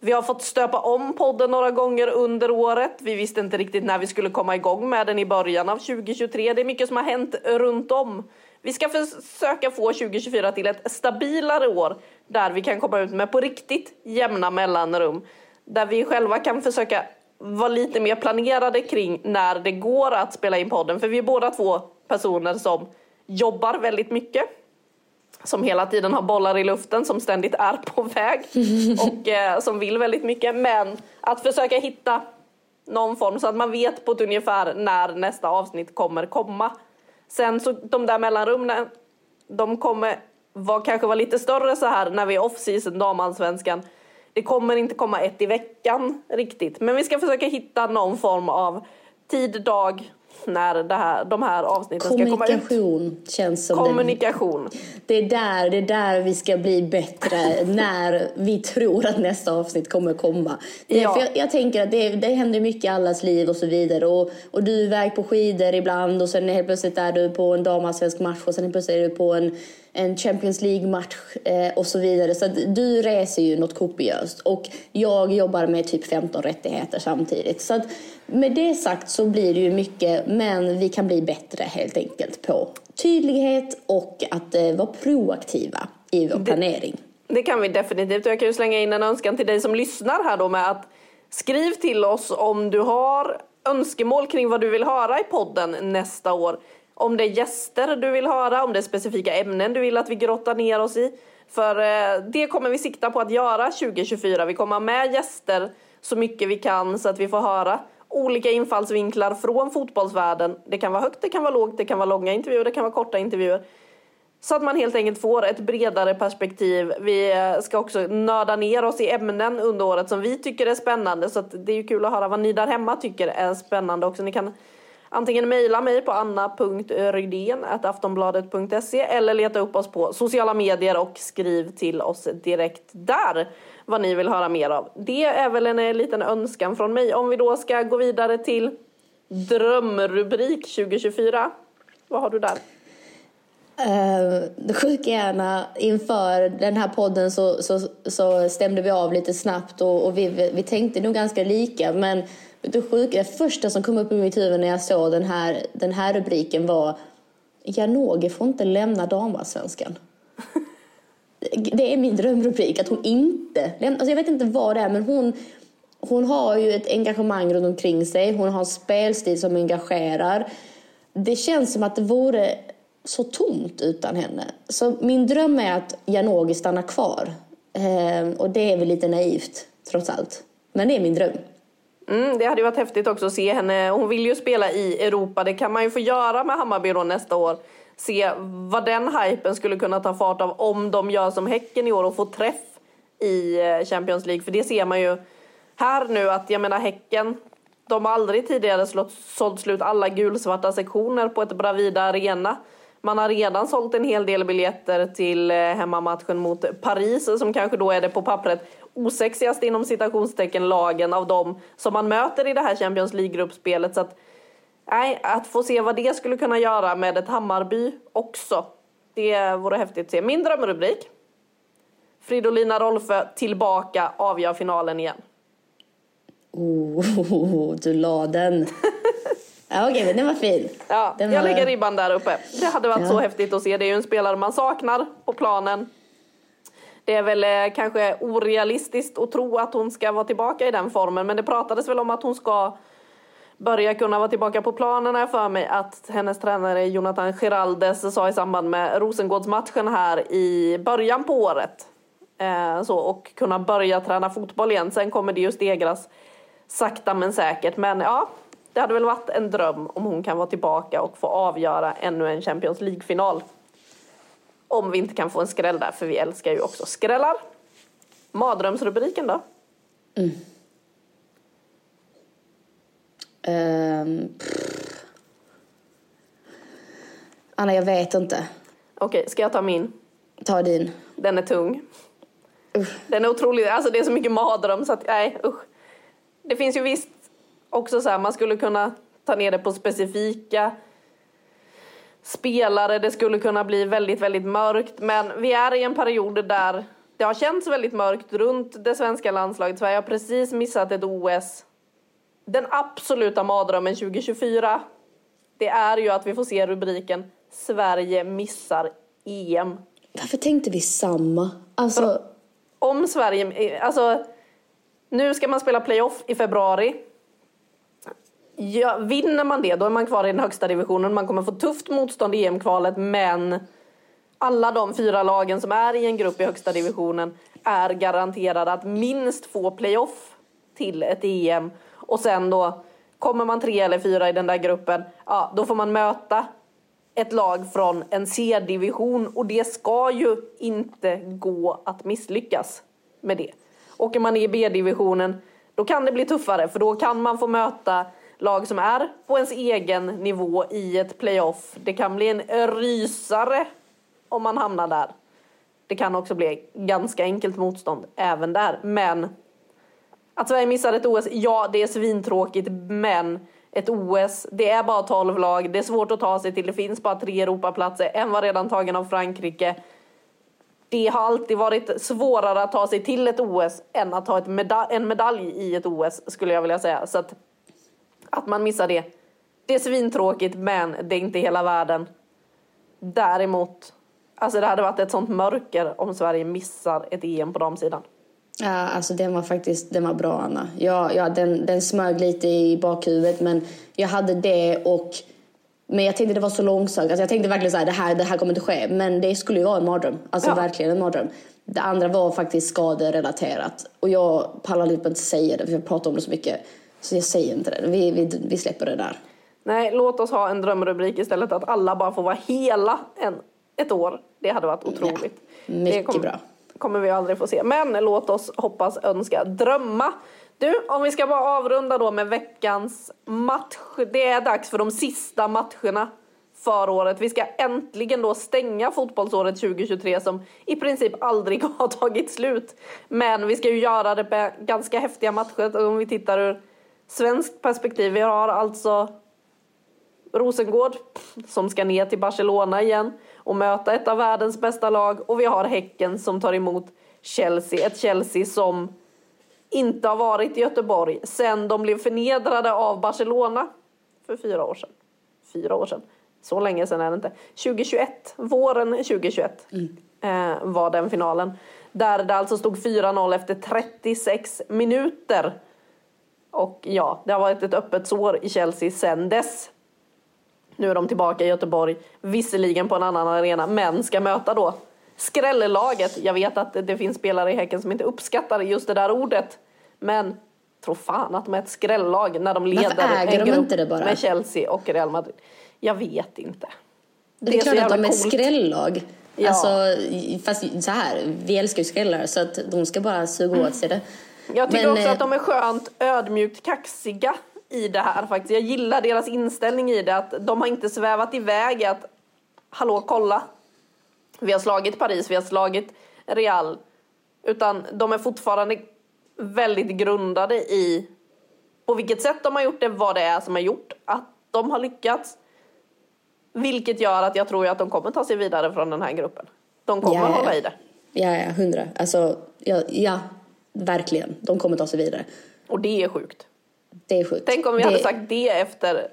vi har fått stöpa om podden några gånger under året. Vi visste inte riktigt när vi skulle komma igång med den i början av 2023. Det är mycket som har hänt runt om. Vi ska försöka få 2024 till ett stabilare år där vi kan komma ut med på riktigt jämna mellanrum. Där vi själva kan försöka vara lite mer planerade kring när det går att spela in podden. För vi är båda två personer som jobbar väldigt mycket. Som hela tiden har bollar i luften, som ständigt är på väg och eh, som vill väldigt mycket. Men att försöka hitta någon form så att man vet på ett ungefär när nästa avsnitt kommer komma. Sen så de där mellanrummen, de kommer var, kanske vara lite större så här när vi är off-season damallsvenskan. Det kommer inte komma ett i veckan riktigt. Men vi ska försöka hitta någon form av tid, dag, när det här, de här avsnitten ska komma ut. Kommunikation känns som Kommunikation. Det, det, är där, det är där vi ska bli bättre, när vi tror att nästa avsnitt kommer komma. Det, ja. jag, jag, tänker att det, det händer mycket i allas liv och så vidare. Och, och du är iväg på skidor ibland och sen helt plötsligt är du på en damallsvensk match och sen helt plötsligt är du på en en Champions League-match eh, och så vidare. Så du reser ju något kopiöst och jag jobbar med typ 15 rättigheter samtidigt. Så att med det sagt så blir det ju mycket, men vi kan bli bättre helt enkelt på tydlighet och att eh, vara proaktiva i vår planering. Det, det kan vi definitivt. Jag kan ju slänga in en önskan till dig som lyssnar här då med att skriv till oss om du har önskemål kring vad du vill höra i podden nästa år. Om det är gäster du vill höra, om det är specifika ämnen du vill att vi grottar ner oss i. För eh, det kommer vi sikta på att göra 2024. Vi kommer ha med gäster så mycket vi kan så att vi får höra olika infallsvinklar från fotbollsvärlden. Det kan vara högt, det kan vara lågt, det kan vara långa intervjuer, det kan vara korta intervjuer. Så att man helt enkelt får ett bredare perspektiv. Vi eh, ska också nörda ner oss i ämnen under året som vi tycker är spännande. Så det är ju kul att höra vad ni där hemma tycker är spännande också. Ni kan Antingen mejla mig på anna.rydén.aftonbladet.se eller leta upp oss på sociala medier och skriv till oss direkt där vad ni vill höra mer av. Det är väl en eh, liten önskan från mig. Om vi då ska gå vidare till drömrubrik 2024. Vad har du där? Uh, är gärna inför den här podden så, så, så stämde vi av lite snabbt och, och vi, vi tänkte nog ganska lika men det sjuka, det första som kom upp i mitt huvud när jag såg den här, den här rubriken var Janogy får inte lämna damallsvenskan. det är min drömrubrik, att hon inte lämnar. Alltså jag vet inte vad det är, men hon, hon har ju ett engagemang runt omkring sig. Hon har en spelstil som engagerar. Det känns som att det vore så tomt utan henne. Så min dröm är att Janogy stannar kvar. Eh, och det är väl lite naivt, trots allt. Men det är min dröm. Mm, det hade varit häftigt också att se henne. Hon vill ju spela i Europa. Det kan man ju få göra med Hammarby då nästa år. Se vad den hypen skulle kunna ta fart av om de gör som Häcken i år och får träff i eh, Champions League. För det ser man ju här nu att jag menar Häcken. De har aldrig tidigare slått, sålt slut alla gulsvarta sektioner på ett Bravida Arena. Man har redan sålt en hel del biljetter till eh, hemmamatchen mot Paris som kanske då är det på pappret osexigaste inom citationstecken lagen av dem som man möter i det här Champions League-gruppspelet. Så att, Nej, att få se vad det skulle kunna göra med ett Hammarby också. Det vore häftigt att se. Min drömrubrik. Fridolina Rolfö tillbaka, avgör finalen igen. Oh, du la den. ja, okej, men den var fin. Ja, den jag var... lägger ribban där uppe. Det hade varit Ja. så häftigt att se. Det är ju en spelare man saknar på planen. Det är väl eh, kanske orealistiskt att tro att hon ska vara tillbaka i den formen. Men det pratades väl om att hon ska börja kunna vara tillbaka på planen har jag för mig att hennes tränare Jonathan Giraldes sa i samband med Rosengårdsmatchen här i början på året. Eh, så, och kunna börja träna fotboll igen. Sen kommer det ju stegras sakta men säkert. Men ja, det hade väl varit en dröm om hon kan vara tillbaka och få avgöra ännu en Champions League-final. Om vi inte kan få en skräll där, för vi älskar ju också skrällar. Mardrömsrubriken då? Ehm, pff. Anna, jag vet inte. Okej, ska jag ta min? Ta din. Den är tung. Usch. Den är otrolig, alltså det är så mycket mardröm så att nej usch. Det finns ju visst också så här, man skulle kunna ta ner det på specifika spelare. Det skulle kunna bli väldigt, väldigt mörkt. Men vi är i en period där det har känts väldigt mörkt runt det svenska landslaget. Sverige har precis missat ett OS. Den absoluta mardrömmen 2024 det är ju att vi får se rubriken Sverige missar EM. Varför tänkte vi samma? Alltså, om Sverige, alltså nu ska man spela playoff i februari. Ja, vinner man det, då är man kvar i den högsta divisionen. Man kommer få tufft motstånd i EM-kvalet, men alla de fyra lagen som är i en grupp i högsta divisionen är garanterade att minst få playoff till ett EM. Och sen då, kommer man tre eller fyra i den där gruppen, ja, då får man möta ett lag från en C-division och det ska ju inte gå att misslyckas med det. Åker man i B-divisionen då kan det bli tuffare för då kan man få möta lag som är på ens egen nivå i ett playoff. Det kan bli en rysare om man hamnar där. Det kan också bli ganska enkelt motstånd även där. Men att Sverige missar ett OS, ja det är svintråkigt men ett OS, det är bara 12 lag, det är svårt att ta sig till, det finns bara tre Europaplatser, en var redan tagen av Frankrike. Det har alltid varit svårare att ta sig till ett OS än att ta ett meda- en medalj i ett OS skulle jag vilja säga. Så att, att man missar det, det är svintråkigt men det är inte hela världen. Däremot, alltså det hade varit ett sånt mörker om Sverige missar ett EM på damsidan. ja, alltså den var faktiskt den var bra, Anna. Ja, ja, den, den smög lite i bakhuvudet, men jag hade det och... Men jag tänkte det var så långsökt. Alltså jag tänkte verkligen så här, det här, det här kommer inte ske. Men det skulle ju vara en mardröm. Alltså Ja. verkligen en mardröm. Det andra var faktiskt skaderelaterat. Och jag pallar inte att säga det, för jag pratar om det så mycket. Så jag säger inte det. Vi, vi, vi släpper det där. Nej, låt oss ha en drömrubrik istället att alla bara får vara hela en, ett år. Det hade varit otroligt. mycket det kom- bra. kommer vi aldrig få se. Men låt oss hoppas, önska, drömma. Du, om vi ska bara avrunda då med veckans match. Det är dags för de sista matcherna för året. Vi ska äntligen då stänga fotbollsåret 2023 som i princip aldrig har tagit slut. Men vi ska ju göra det med ganska häftiga matcher. Om vi tittar ur svenskt perspektiv. Vi har alltså Rosengård som ska ner till Barcelona igen och möta ett av världens bästa lag. Och vi har Häcken som tar emot Chelsea. Ett Chelsea som inte har varit i Göteborg sen de blev förnedrade av Barcelona för fyra år sedan. Fyra år sedan. Så länge sedan är det inte. 2021, våren 2021 eh, var den finalen. Där det alltså stod 4-0 efter 36 minuter. Och ja, det har varit ett öppet sår i Chelsea sen dess. Nu är de tillbaka i Göteborg, visserligen på en annan arena, men ska möta då skrällelaget. Jag vet att det finns spelare i Häcken som inte uppskattar just det där ordet, men tro fan att de är ett skrällag när de leder äger en de grupp inte det bara? med Chelsea och Real Madrid. Jag vet inte. Det är, så klart att de är coolt. skrällag. Ja. Alltså, fast så här, vi älskar ju skrällar så att de ska bara suga åt sig det. Jag tycker Men, också eh, att de är skönt ödmjukt kaxiga i det här faktiskt. Jag gillar deras inställning i det, att de har inte svävat iväg att hallå kolla, vi har slagit Paris, vi har slagit Real. Utan de är fortfarande väldigt grundade i på vilket sätt de har gjort det, vad det är som har gjort att de har lyckats. Vilket gör att jag tror att de kommer ta sig vidare från den här gruppen. De kommer Ja, ja. hålla i det. Ja, ja, hundra. Alltså, ja, ja, verkligen. De kommer ta sig vidare. Och det är sjukt. Det är sjukt. Tänk om vi det... hade sagt det efter...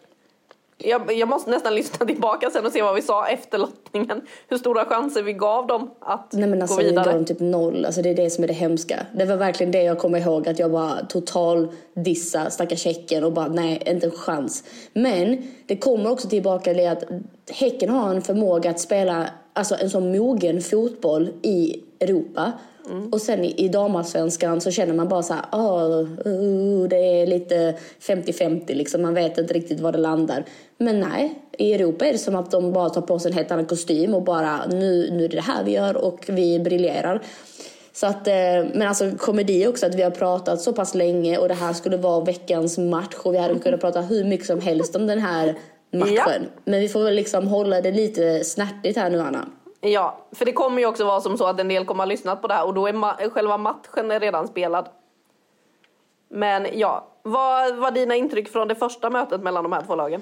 Jag, jag måste nästan lyssna tillbaka sen och se vad vi sa efter lottningen. Hur stora chanser vi gav dem att Nej men alltså gå vi vidare. gav dem typ noll. Alltså det är det som är det hemska. Det var verkligen det jag kommer ihåg att jag bara total dissa stackars Häcken och bara nej, inte en chans. Men det kommer också tillbaka till att Häcken har en förmåga att spela alltså en sån mogen fotboll i Europa. Och sen i, i damallsvenskan så känner man bara så här, "Åh, uh, det är lite 50-50 liksom, man vet inte riktigt var det landar. Men nej, i Europa är det som att de bara tar på sig en helt annan kostym och bara nu, nu är det det här vi gör och vi briljerar. Så att, eh, men alltså komedi också att vi har pratat så pass länge och det här skulle vara veckans match och vi hade kunnat prata hur mycket som helst om den här matchen. Ja. Men vi får väl liksom hålla det lite snärtigt här nu Anna. Ja, för det kommer ju också vara som så att en del kommer ha lyssnat på det här och då är ma- själva matchen redan spelad. Men ja, vad var dina intryck från det första mötet mellan de här två lagen?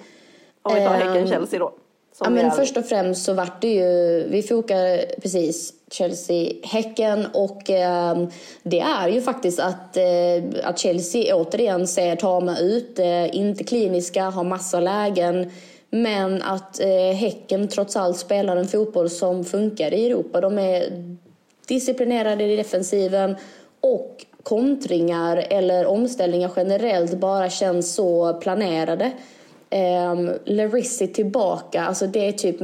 Om vi tar Ehm, Häcken-Chelsea då. som Ja, men är- först och främst så vart det ju, vi fokade precis Chelsea-Häcken och eh, det är ju faktiskt att, eh, att Chelsea återigen ser tama ut, eh, inte kliniska, har massa lägen. Men att eh, Häcken trots allt spelar en fotboll som funkar i Europa. De är disciplinerade i defensiven och kontringar eller omställningar generellt bara känns så planerade. Um, Larissi tillbaka, alltså det är typ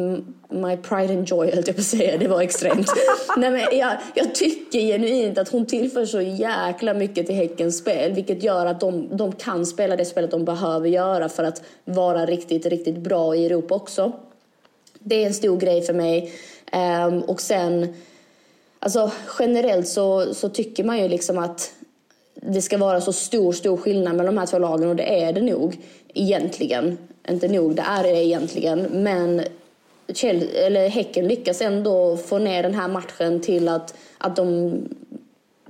my pride and joy höll jag på att säga, det var extremt. Nej, men jag, jag tycker genuint att hon tillför så jäkla mycket till Häckens spel vilket gör att de, de kan spela det spelet de behöver göra för att vara riktigt, riktigt bra i Europa också. Det är en stor grej för mig. Ehm, och sen, alltså generellt så, så tycker man ju liksom att det ska vara så stor, stor skillnad mellan de här två lagen och det är det nog egentligen. Inte nog, det är det egentligen. Men Chelsea, eller Häcken lyckas ändå få ner den här matchen till att, att de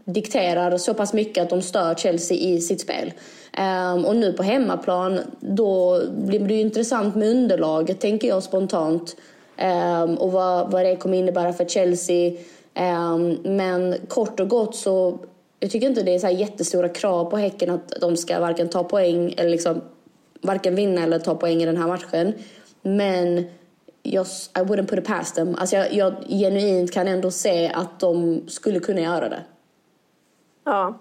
dikterar så pass mycket att de stör Chelsea i sitt spel. Um, och nu på hemmaplan, då blir det ju intressant med underlaget, tänker jag spontant. Um, och vad, vad det kommer innebära för Chelsea. Um, men kort och gott så, jag tycker inte det är så här jättestora krav på Häcken att de ska varken ta poäng eller liksom varken vinna eller ta poäng i den här matchen. Men jag, I wouldn't put it past them. Alltså jag, jag genuint kan ändå se att de skulle kunna göra det. Ja.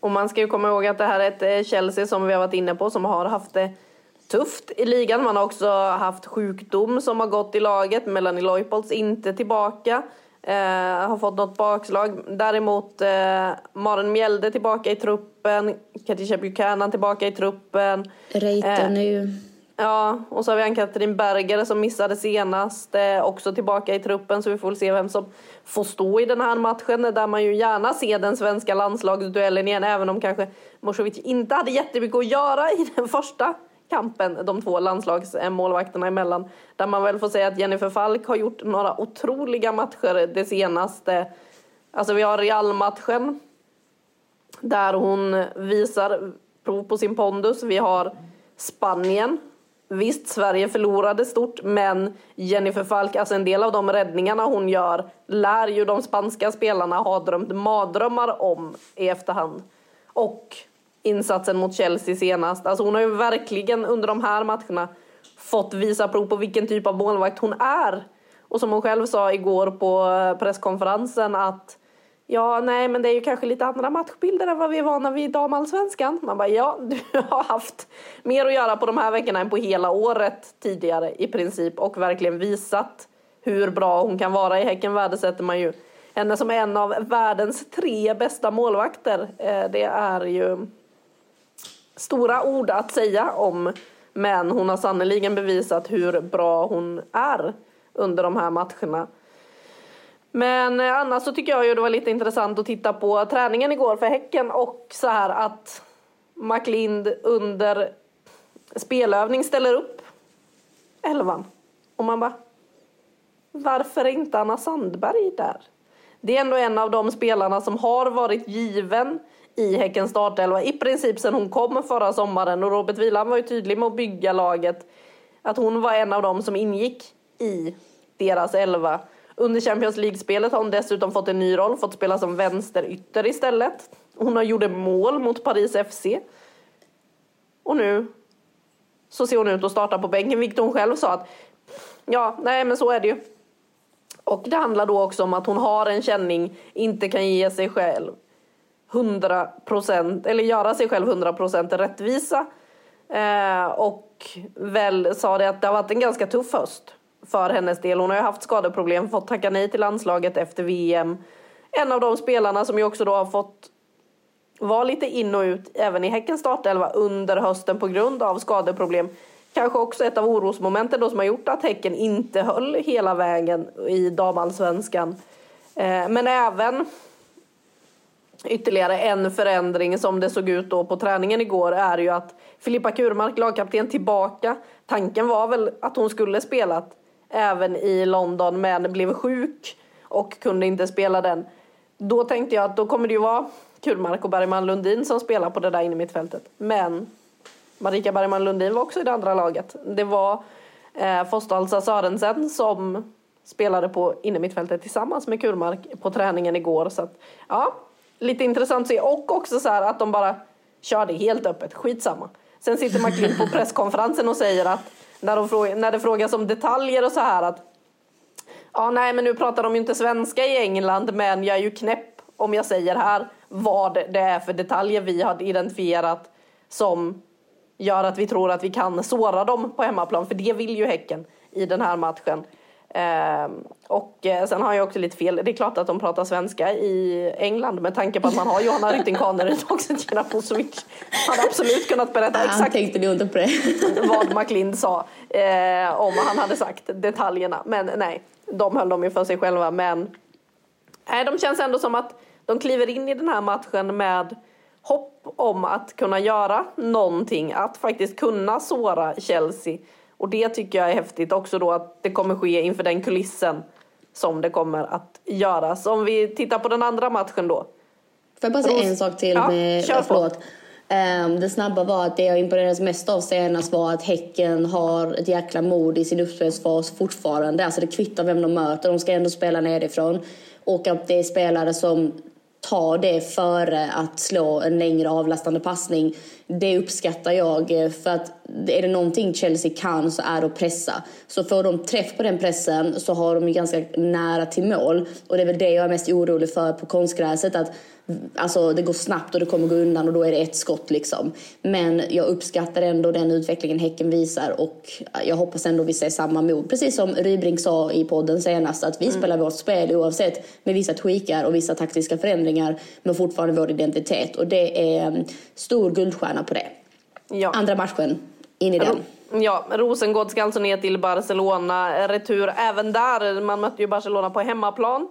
Och man ska ju komma ihåg att det här är ett eh, Chelsea som vi har varit inne på som har haft det tufft i ligan. Man har också haft sjukdom som har gått i laget. Melanie Leupolds inte tillbaka. Eh, har fått något bakslag. Däremot eh, Maren Mjelde tillbaka i truppen. Katisha Buchanan tillbaka i truppen. Reiten är ju... Ja, och så har vi Ann-Katrin Berger som missade senast, eh, också tillbaka i truppen så vi får se vem som får stå i den här matchen där man ju gärna ser den svenska landslagsduellen igen även om kanske Moskovic inte hade jättemycket att göra i den första kampen de två landslagsmålvakterna emellan. Där man väl får säga att Jennifer Falk har gjort några otroliga matcher det senaste. Alltså vi har Real-matchen där hon visar prov på sin pondus. Vi har Spanien. Visst, Sverige förlorade stort, men Jennifer Falk, alltså en del av de räddningarna hon gör lär ju de spanska spelarna ha drömt mardrömmar om i efterhand. Och insatsen mot Chelsea senast. Alltså hon har ju verkligen under de här matcherna fått visa prov på vilken typ av målvakt hon är. Och som hon själv sa igår på eh, presskonferensen att Ja, nej, men det är ju kanske lite andra matchbilder än vad vi är vana vid i damallsvenskan. Man bara, ja, du har haft mer att göra på de här veckorna än på hela året tidigare i princip och verkligen visat hur bra hon kan vara. I Häcken värdesätter man ju henne som en av världens tre bästa målvakter. Eh, det är ju stora ord att säga om, men hon har sannoliken bevisat hur bra hon är under de här matcherna. Men eh, annars så tycker jag ju det var lite intressant att titta på träningen igår för Häcken och så här att McLind under spelövning ställer upp elvan. Och man bara, varför är inte Anna Sandberg där? det är ändå en av de spelarna som har varit given i Häckens startelva i princip sedan hon kom förra sommaren och Robert Wieland var ju tydlig med att bygga laget att hon var en av dem som ingick i deras elva. Under Champions League-spelet har hon dessutom fått en ny roll, fått spela som vänsterytter istället. Hon har gjort mål mot Paris FC. Och nu så ser hon ut att starta på bänken, vilket hon själv sa att ja, nej men så är det ju. Och det handlar då också om att hon har en känning, inte kan ge sig själv 100% eller göra sig själv 100% rättvisa. Eh, och väl sa det att det har varit en ganska tuff höst för hennes del. Hon har ju haft skadeproblem, fått tacka nej till landslaget efter VM. En av de spelarna som ju också då har fått vara lite in och ut även i Häckens startelva under hösten på grund av skadeproblem. Kanske också ett av orosmomenten då som har gjort att Häcken inte höll hela vägen i damallsvenskan. Eh, men även ytterligare en förändring som det såg ut då på träningen igår är ju att Filippa Kurmark, lagkapten, tillbaka. Tanken var väl att hon skulle spelat även i London men blev sjuk och kunde inte spela den. Då tänkte jag att då kommer det ju vara Kurmark och Bergman Lundin som spelar på det där inne mittfältet. Men Marika Bergman Lundin var också i det andra laget. Det var eh, Fostalsa Sörensen som spelade på innermittfältet tillsammans med Kurmark på träningen igår. Så att, ja, lite intressant att se. Och också så att de bara körde helt öppet. Skitsamma. Sen sitter McLean på presskonferensen och säger att när, de fråga, när det frågas om detaljer och så här att ja, nej, men nu pratar de ju inte svenska i England, men jag är ju knäpp om jag säger här vad det är för detaljer vi har identifierat som gör att vi tror att vi kan såra dem på hemmaplan, för det vill ju Häcken i den här matchen. Eh, och eh, sen har jag också lite fel. Det är klart att de pratar svenska i England med tanke på att man har Johanna Rytting Kaneryd och Tina Pusovic. Hade absolut kunnat berätta exakt tänkte du inte på det. vad McLind sa eh, om han hade sagt detaljerna. Men nej, de höll de ju för sig själva. Men nej, de känns ändå som att de kliver in i den här matchen med hopp om att kunna göra någonting, att faktiskt kunna såra Chelsea. Och det tycker jag är häftigt också då att det kommer ske inför den kulissen som det kommer att göras. Om vi tittar på den andra matchen då. Får jag bara säga en sak till? Ja, med, kör på. Um, det snabba var att det jag imponerades mest av senast var att Häcken har ett jäkla mod i sin uppspelsfas fortfarande. Alltså det kvittar vem de möter, de ska ändå spela nerifrån. Och att det är spelare som ta det före att slå en längre avlastande passning. Det uppskattar jag. För att är det någonting Chelsea kan så är det att pressa. Så får de träff på den pressen så har de ju ganska nära till mål. Och det är väl det jag är mest orolig för på konstgräset. Att Alltså det går snabbt och det kommer gå undan och då är det ett skott liksom. Men jag uppskattar ändå den utvecklingen Häcken visar och jag hoppas ändå vi ser samma mod. Precis som Rybring sa i podden senast att vi mm. spelar vårt spel oavsett med vissa tweakar och vissa taktiska förändringar men fortfarande vår identitet och det är stor guldstjärna på det. Ja. Andra matchen, in i den. Ja, Rosengård ska alltså ner till Barcelona. Retur även där. Man mötte ju Barcelona på hemmaplan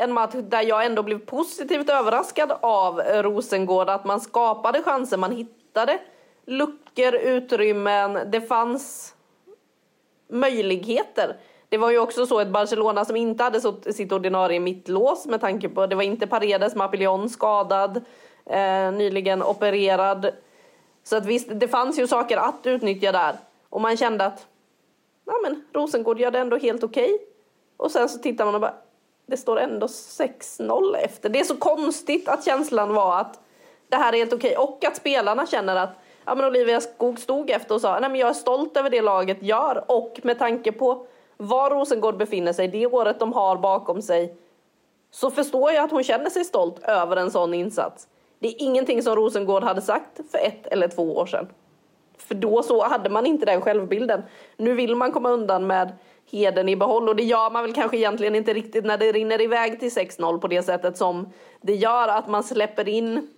en match där jag ändå blev positivt överraskad av Rosengård. Att man skapade chanser, man hittade luckor, utrymmen. Det fanns möjligheter. Det var ju också så ett Barcelona som inte hade sitt ordinarie mittlås med tanke på det var inte Paredes, Mapillon skadad, eh, nyligen opererad. Så att visst, det fanns ju saker att utnyttja där. Och man kände att ja, men Rosengård gör det ändå helt okej. Okay. Och sen så tittar man och bara, det står ändå 6-0 efter. Det är så konstigt att känslan var att det här är helt okej och att spelarna känner att ja, men Olivia Skog stod efter och sa nej men jag är stolt över det laget gör och med tanke på var Rosengård befinner sig, det året de har bakom sig så förstår jag att hon känner sig stolt över en sån insats. Det är ingenting som Rosengård hade sagt för ett eller två år sedan. För då så hade man inte den självbilden. Nu vill man komma undan med heden i behåll och det gör man väl kanske egentligen inte riktigt när det rinner iväg till 6-0 på det sättet som det gör att man släpper in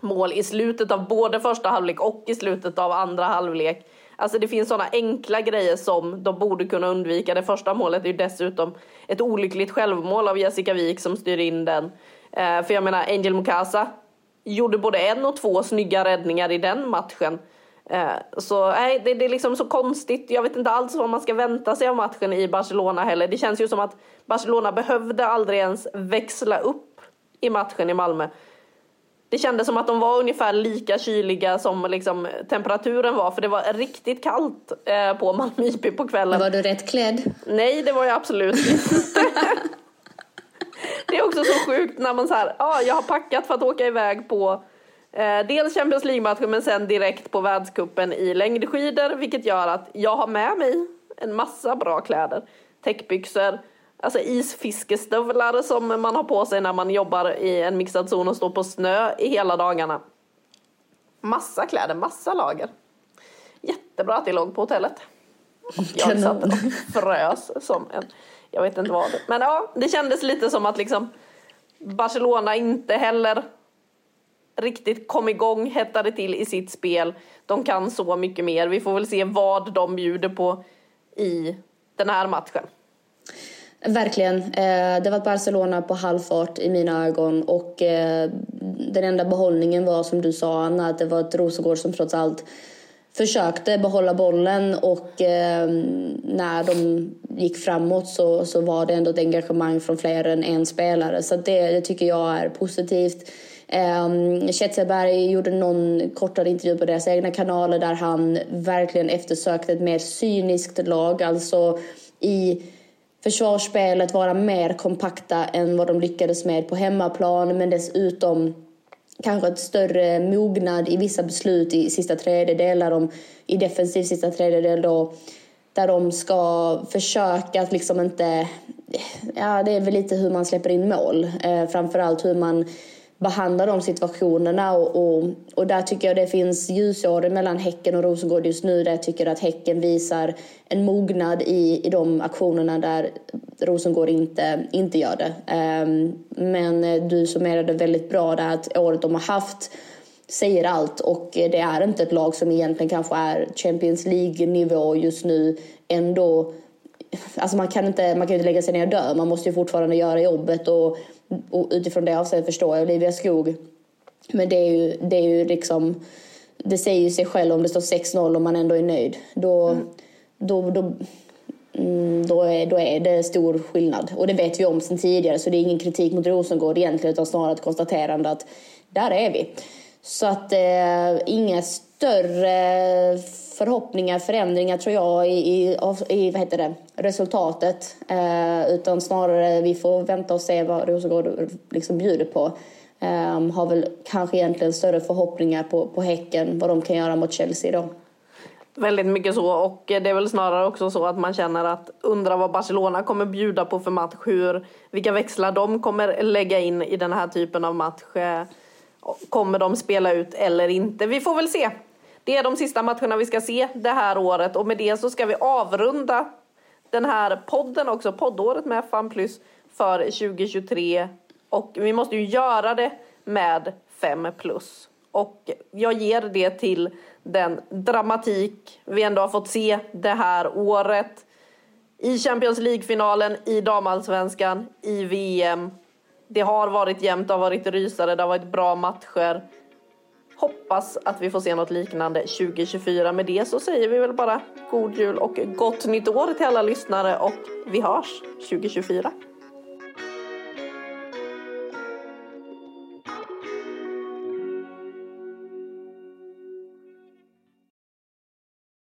mål i slutet av både första halvlek och i slutet av andra halvlek. Alltså det finns sådana enkla grejer som de borde kunna undvika. Det första målet är ju dessutom ett olyckligt självmål av Jessica Wik som styr in den. Eh, för jag menar, Angel Mukasa gjorde både en och två snygga räddningar i den matchen. Eh, så nej, det, det är liksom så konstigt. Jag vet inte alls vad man ska vänta sig av matchen i Barcelona heller. Det känns ju som att Barcelona behövde aldrig ens växla upp i matchen i Malmö. Det kändes som att de var ungefär lika kyliga som liksom temperaturen var för det var riktigt kallt eh, på Malmö IP på kvällen. Var du rätt klädd? Nej, det var jag absolut inte. det är också så sjukt när man så här, ah, jag har packat för att åka iväg på eh, dels Champions League-matchen men sen direkt på världskuppen i längdskidor vilket gör att jag har med mig en massa bra kläder. Täckbyxor, alltså isfiskestövlar som man har på sig när man jobbar i en mixad zon och står på snö i hela dagarna. Massa kläder, massa lager. Jättebra att det låg på hotellet. Och jag satt och frös som en, jag vet inte vad. Men ja, det kändes lite som att liksom Barcelona inte heller riktigt kom igång, hettade till i sitt spel. De kan så mycket mer. Vi får väl se vad de bjuder på i den här matchen. Verkligen. Eh, det var Barcelona på halvfart i mina ögon och eh, den enda behållningen var som du sa Anna, att det var ett Rosengård som trots allt försökte behålla bollen och eh, när de gick framåt så, så var det ändå ett engagemang från fler än en spelare. Så det, det tycker jag är positivt. Um, gjorde någon kortare intervju på deras egna kanaler där han verkligen eftersökte ett mer cyniskt lag. Alltså i försvarsspelet vara mer kompakta än vad de lyckades med på hemmaplan men dessutom kanske ett större mognad i vissa beslut i sista tredjedel, de, i defensiv sista tredjedel då, där de ska försöka att liksom inte... Ja, det är väl lite hur man släpper in mål. Eh, framförallt hur man behandla de situationerna och, och, och, där tycker jag det finns ljusår mellan Häcken och Rosengård just nu där jag tycker att Häcken visar en mognad i, i de aktionerna där Rosengård inte, inte gör det. Um, men du summerade väldigt bra där att året de har haft säger allt och det är inte ett lag som egentligen kanske är Champions League-nivå just nu ändå Alltså man kan inte, man kan inte lägga sig ner och dö, man måste ju fortfarande göra jobbet och och utifrån det avseendet förstår jag Olivia Skog. Men det är ju, det är ju liksom, det säger ju sig själv om det står 6-0 och man ändå är nöjd. Då, mm. då, då, mm, då, är, då är det stor skillnad. Och det vet vi om sedan tidigare så det är ingen kritik mot Rosengård egentligen utan snarare ett konstaterande att där är vi. Så att eh, inga större förhoppningar, förändringar tror jag i, i, i vad heter det, resultatet. Eh, utan snarare vi får vänta och se vad Rosengård liksom bjuder på. Eh, har väl kanske egentligen större förhoppningar på, på Häcken, vad de kan göra mot Chelsea då. Väldigt mycket så och det är väl snarare också så att man känner att undra vad Barcelona kommer bjuda på för match, hur, vilka växlar de kommer lägga in i den här typen av match. Eh, kommer de spela ut eller inte? Vi får väl se. Det är de sista matcherna vi ska se det här året och med det så ska vi avrunda den här podden också, poddåret med FAN Plus för 2023 och vi måste ju göra det med 5 plus. Och jag ger det till den dramatik vi ändå har fått se det här året. I Champions League-finalen, i damallsvenskan, i VM. Det har varit jämnt, det har varit rysare, det har varit bra matcher. Hoppas att vi får se något liknande 2024. Med det så säger vi väl bara god jul och gott nytt år till alla lyssnare och vi hörs 2024.